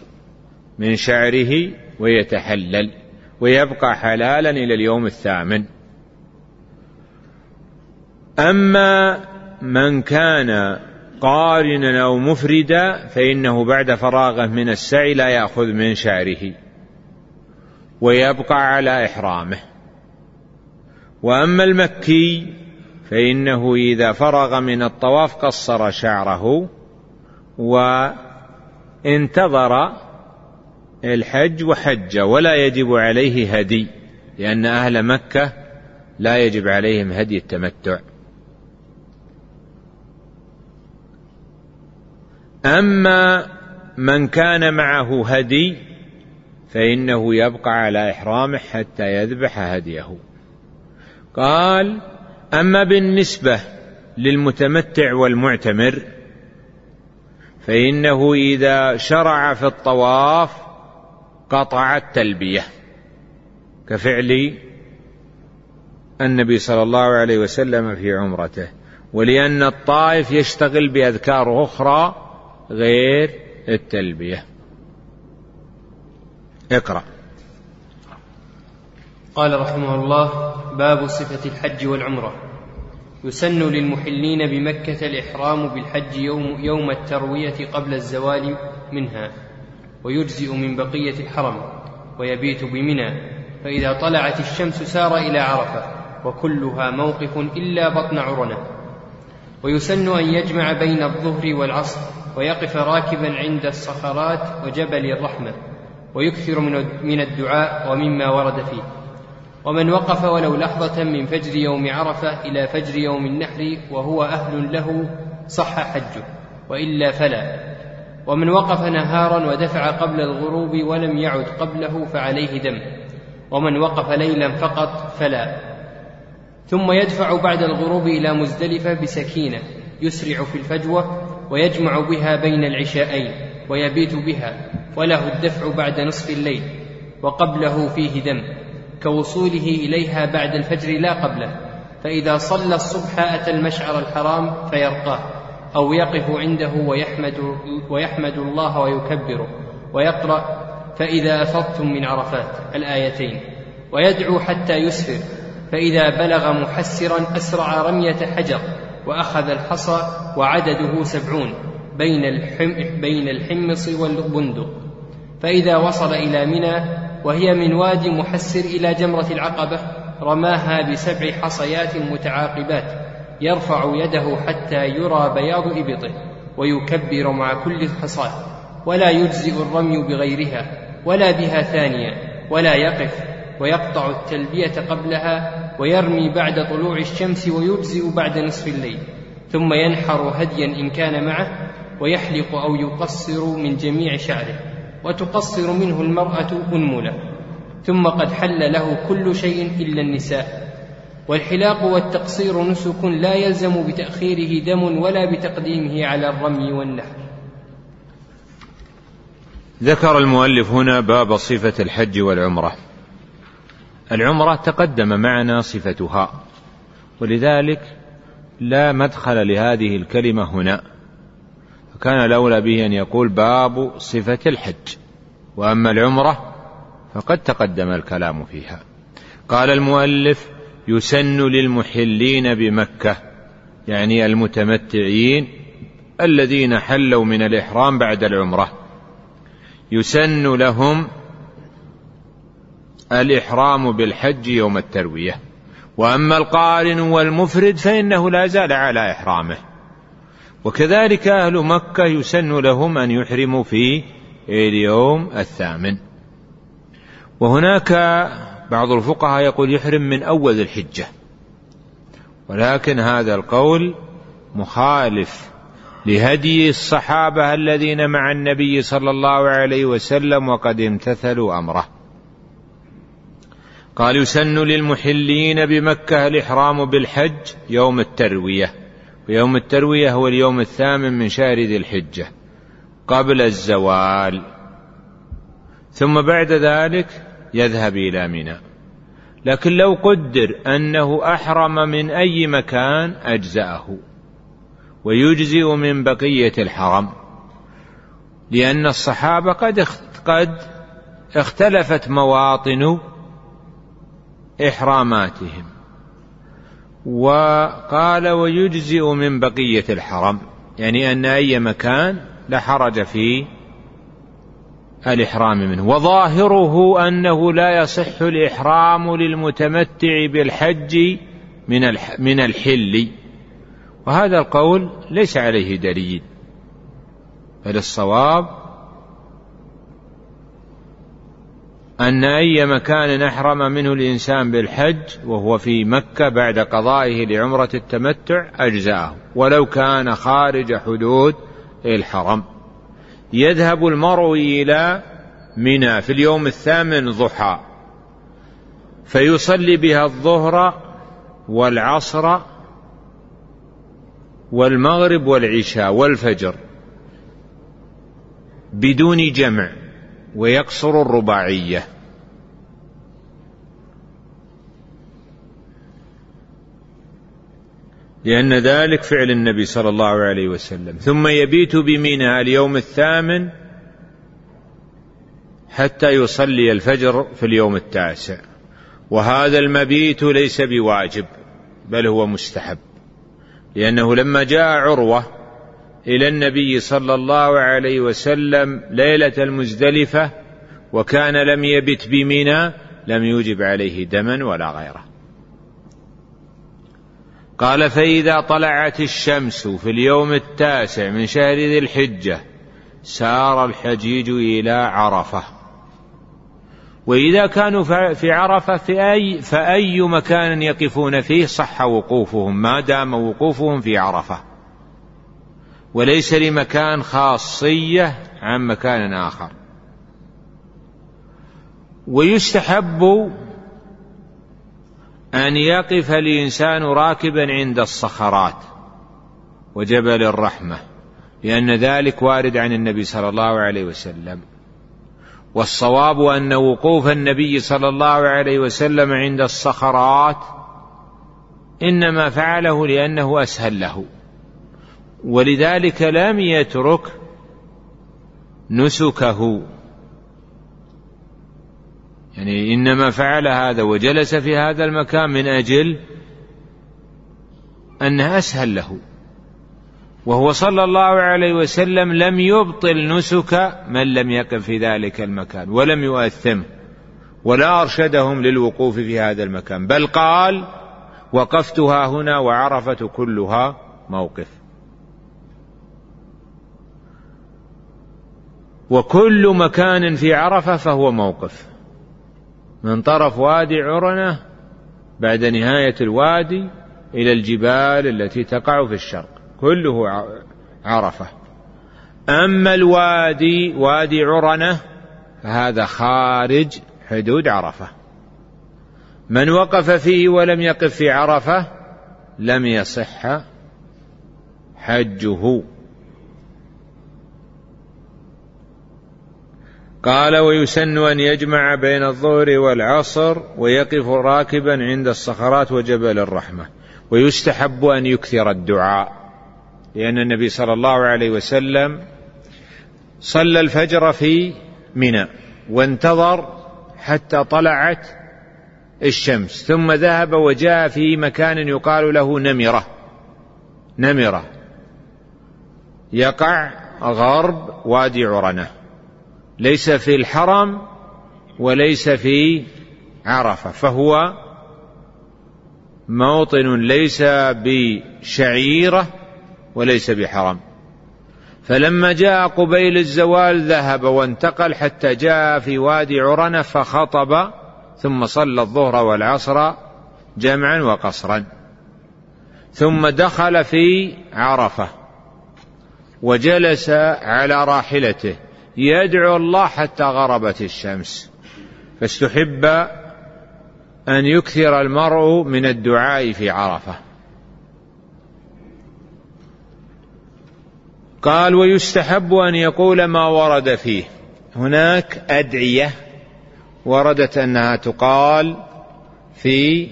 من شعره ويتحلل ويبقى حلالا إلى اليوم الثامن. أما من كان قارنا أو مفردا فإنه بعد فراغه من السعي لا يأخذ من شعره ويبقى على إحرامه. وأما المكي فإنه إذا فرغ من الطواف قصر شعره وانتظر الحج وحج ولا يجب عليه هدي لأن أهل مكة لا يجب عليهم هدي التمتع. أما من كان معه هدي فإنه يبقى على إحرامه حتى يذبح هديه. قال أما بالنسبة للمتمتع والمعتمر فإنه إذا شرع في الطواف قطع التلبية كفعل النبي صلى الله عليه وسلم في عمرته. ولأن الطائف يشتغل بأذكار أخرى غير التلبية. اقرأ. قال رحمه الله باب صفة الحج والعمرة. يسن للمحلين بمكة الإحرام بالحج يوم, يوم التروية قبل الزوال منها. ويجزئ من بقية الحرم ويبيت بمنى فإذا طلعت الشمس سار إلى عرفة وكلها موقف إلا بطن عرنة. ويسن أن يجمع بين الظهر والعصر ويقف راكبا عند الصخرات وجبل الرحمة ويكثر من الدعاء ومما ورد فيه. ومن وقف ولو لحظة من فجر يوم عرفة إلى فجر يوم النحر وهو أهل له صح حجه وإلا فلا. ومن وقف نهارا ودفع قبل الغروب ولم يعد قبله فعليه دم ومن وقف ليلا فقط فلا. ثم يدفع بعد الغروب إلى مزدلفة بسكينة يسرع في الفجوة ويجمع بها بين العشاءين ويبيت بها وله الدفع بعد نصف الليل وقبله فيه دم. كوصوله إليها بعد الفجر لا قبله فإذا صلى الصبح أتى المشعر الحرام فيرقاه. أو يقف عنده ويحمد, ويحمد الله ويكبره ويقرأ فإذا أفضتم من عرفات الآيتين. ويدعو حتى يسفر فإذا بلغ محسرا أسرع رمية حجر وأخذ الحصى وعدده سبعون بين, الحم بين الحمص والبندق. فإذا وصل إلى منى وهي من وادي محسر إلى جمرة العقبة رماها بسبع حصيات متعاقبات. يرفع يده حتى يرى بياض إبطه ويكبر مع كل حصاة ولا يجزئ الرمي بغيرها ولا بها ثانية ولا يقف ويقطع التلبية قبلها ويرمي بعد طلوع الشمس ويجزئ بعد نصف الليل. ثم ينحر هديا إن كان معه ويحلق أو يقصر من جميع شعره. وتقصر منه المرأة أنملة. ثم قد حل له كل شيء إلا النساء. والحلاق والتقصير نسك لا يلزم بتأخيره دم ولا بتقديمه على الرمي والنحر ذكر المؤلف هنا باب صفة الحج والعمرة. العمرة تقدم معنا صفتها ولذلك لا مدخل لهذه الكلمة هنا. فكان الأولى به أن يقول باب صفة الحج وأما العمرة فقد تقدم الكلام فيها. قال المؤلف يسن للمحلين بمكة يعني المتمتعين الذين حلوا من الإحرام بعد العمرة. يسن لهم الإحرام بالحج يوم التروية. وأما القارن والمفرد فإنه لا زال على إحرامه. وكذلك أهل مكة يسن لهم أن يحرموا في اليوم الثامن. وهناك بعض الفقهاء يقول يحرم من أول الحجة. ولكن هذا القول مخالف لهدي الصحابة الذين مع النبي صلى الله عليه وسلم وقد امتثلوا أمره. قال يسن للمحلين بمكة الإحرام بالحج يوم التروية. ويوم التروية هو اليوم الثامن من شهر ذي الحجة قبل الزوال. ثم بعد ذلك يذهب إلى منى. لكن لو قدر أنه أحرم من أي مكان أجزأه. ويجزئ من بقية الحرم. لأن الصحابة قد اختلفت مواطن إحراماتهم. وقال ويجزئ من بقية الحرم. يعني أن أي مكان لا حرج في الإحرام منه. وظاهره أنه لا يصح الإحرام للمتمتع بالحج من من الحل. وهذا القول ليس عليه دليل. بل الصواب أن أي مكان أحرم منه الإنسان بالحج وهو في مكة بعد قضائه لعمرة التمتع أجزأه. ولو كان خارج حدود الحرم. يذهب المرء إلى منى في اليوم الثامن ضحى فيصلي بها الظهر والعصر والمغرب والعشاء والفجر بدون جمع ويقصر الرباعية. لأن ذلك فعل النبي صلى الله عليه وسلم. ثم يبيت بمنى اليوم الثامن حتى يصلي الفجر في اليوم التاسع. وهذا المبيت ليس بواجب بل هو مستحب لأنه لما جاء عروة إلى النبي صلى الله عليه وسلم ليلة المزدلفة وكان لم يبت بمنى لم يوجب عليه دما ولا غيره. قال فإذا طلعت الشمس في اليوم التاسع من شهر ذي الحجة سار الحجيج إلى عرفة. وإذا كانوا في عرفة في أي فأي مكان يقفون فيه صح وقوفهم ما دام وقوفهم في عرفة. وليس لمكان خاصية عن مكان آخر. ويستحب أن يقف الإنسان راكبا عند الصخرات وجبل الرحمة لأن ذلك وارد عن النبي صلى الله عليه وسلم. والصواب أن وقوف النبي صلى الله عليه وسلم عند الصخرات إنما فعله لأنه أسهل له. ولذلك لم يترك نسكه. يعني إنما فعل هذا وجلس في هذا المكان من أجل أنه أسهل له. وهو صلى الله عليه وسلم لم يبطل نسك من لم يقف في ذلك المكان ولم يؤثمه ولا أرشدهم للوقوف في هذا المكان بل قال وقفتها هنا وعرفة كلها موقف. وكل مكان في عرفة فهو موقف. من طرف وادي عرنة بعد نهاية الوادي إلى الجبال التي تقع في الشرق كله عرفة. أما الوادي وادي عرنة فهذا خارج حدود عرفة. من وقف فيه ولم يقف في عرفة لم يصح حجه. قال ويسن أن يجمع بين الظهر والعصر ويقف راكبا عند الصخرات وجبل الرحمة ويستحب أن يكثر الدعاء لأن النبي صلى الله عليه وسلم صلى الفجر في منى وانتظر حتى طلعت الشمس ثم ذهب وجاء في مكان يقال له نمرة نمرة يقع غرب وادي عرنة. ليس في الحرم وليس في عرفة فهو موطن ليس بشعيرة وليس بحرم. فلما جاء قبيل الزوال ذهب وانتقل حتى جاء في وادي عرنة فخطب ثم صلى الظهر والعصر جمعا وقصرا. ثم دخل في عرفة وجلس على راحلته. يدعو الله حتى غربت الشمس. فاستحب أن يكثر المرء من الدعاء في عرفة. قال ويستحب أن يقول ما ورد فيه. هناك أدعية وردت أنها تقال في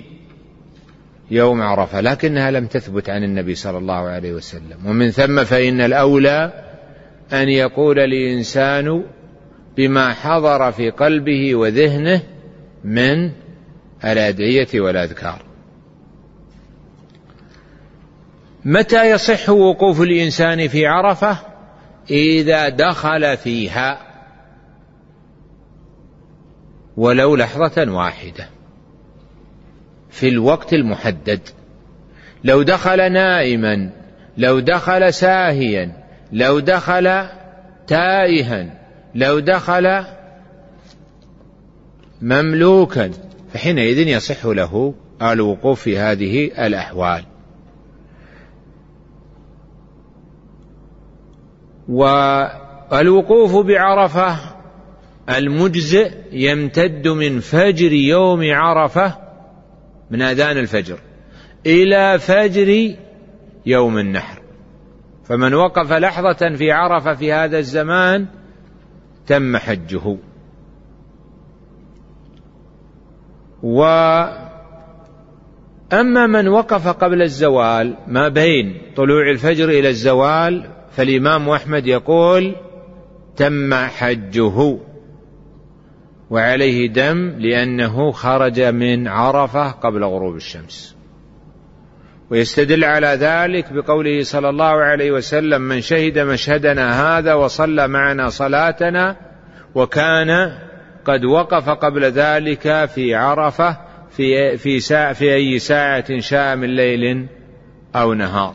يوم عرفة لكنها لم تثبت عن النبي صلى الله عليه وسلم. ومن ثم فإن الأولى أن يقول الإنسان بما حضر في قلبه وذهنه من الأدعية والأذكار. متى يصح وقوف الإنسان في عرفة؟ إذا دخل فيها. ولو لحظة واحدة. في الوقت المحدد. لو دخل نائما لو دخل ساهيا لو دخل تائها لو دخل مملوكا فحينئذ يصح له الوقوف في هذه الأحوال. والوقوف بعرفة المجزئ يمتد من فجر يوم عرفة من أذان الفجر إلى فجر يوم النحر. فمن وقف لحظة في عرفة في هذا الزمان تم حجه. وأما من وقف قبل الزوال ما بين طلوع الفجر إلى الزوال فالإمام أحمد يقول تم حجه. وعليه دم لأنه خرج من عرفة قبل غروب الشمس. ويستدل على ذلك بقوله صلى الله عليه وسلم من شهد مشهدنا هذا وصلى معنا صلاتنا وكان قد وقف قبل ذلك في عرفة في في ساعة في أي ساعة شاء من ليل أو نهار.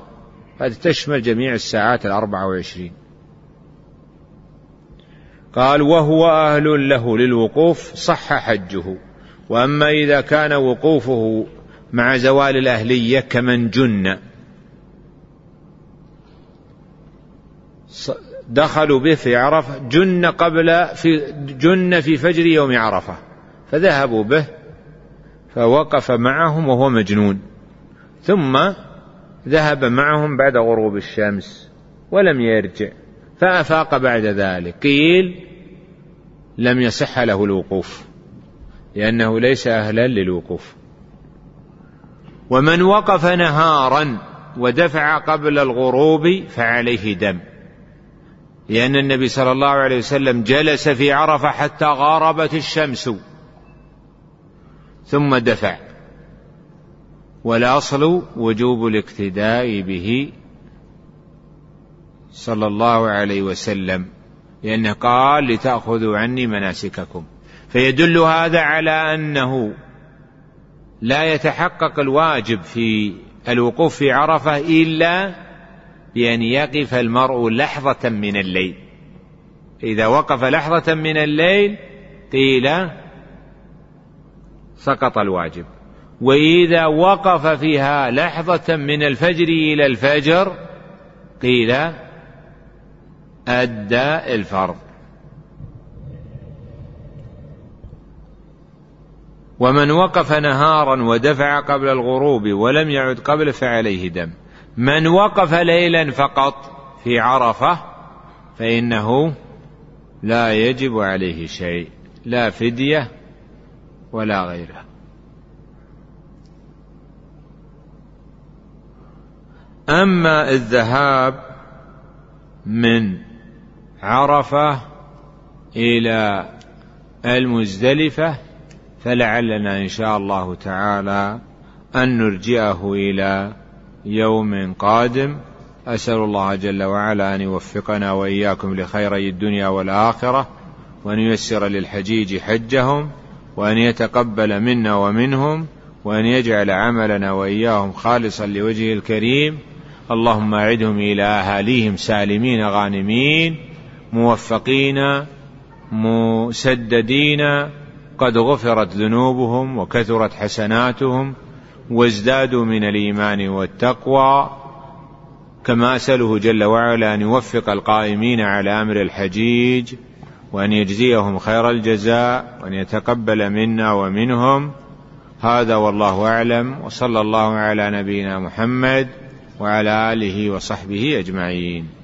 هذه تشمل جميع الساعات الأربعة وعشرين. قال وهو أهل له للوقوف صح حجه. وأما إذا كان وقوفه مع زوال الأهلية كمن جن. دخلوا به في عرفة جن قبل في جن في فجر يوم عرفة. فذهبوا به فوقف معهم وهو مجنون. ثم ذهب معهم بعد غروب الشمس ولم يرجع فأفاق بعد ذلك. قيل لم يصح له الوقوف لأنه ليس أهلا للوقوف. ومن وقف نهارا ودفع قبل الغروب فعليه دم. لأن النبي صلى الله عليه وسلم جلس في عرفة حتى غاربت الشمس. ثم دفع. والأصل وجوب الاقتداء به صلى الله عليه وسلم. لأنه قال لتأخذوا عني مناسككم. فيدل هذا على أنه لا يتحقق الواجب في الوقوف في عرفة إلا بأن يقف المرء لحظة من الليل. إذا وقف لحظة من الليل قيل سقط الواجب. وإذا وقف فيها لحظة من الفجر إلى الفجر قيل أدى الفرض. ومن وقف نهارا ودفع قبل الغروب ولم يعد قبل فعليه دم. من وقف ليلا فقط في عرفة فإنه لا يجب عليه شيء لا فدية ولا غيرها. أما الذهاب من عرفة إلى المزدلفة فلعلنا إن شاء الله تعالى أن نرجئه إلى يوم قادم. أسأل الله جل وعلا أن يوفقنا وإياكم لخيري الدنيا والآخرة وأن ييسر للحجيج حجهم وأن يتقبل منا ومنهم وأن يجعل عملنا وإياهم خالصا لوجهه الكريم. اللهم أعدهم إلى أهاليهم سالمين غانمين موفقين مسددين قد غفرت ذنوبهم وكثرت حسناتهم وازدادوا من الإيمان والتقوى كما أسأله جل وعلا أن يوفق القائمين على أمر الحجيج وأن يجزيهم خير الجزاء وأن يتقبل منا ومنهم. هذا والله أعلم وصلى الله على نبينا محمد وعلى آله وصحبه أجمعين.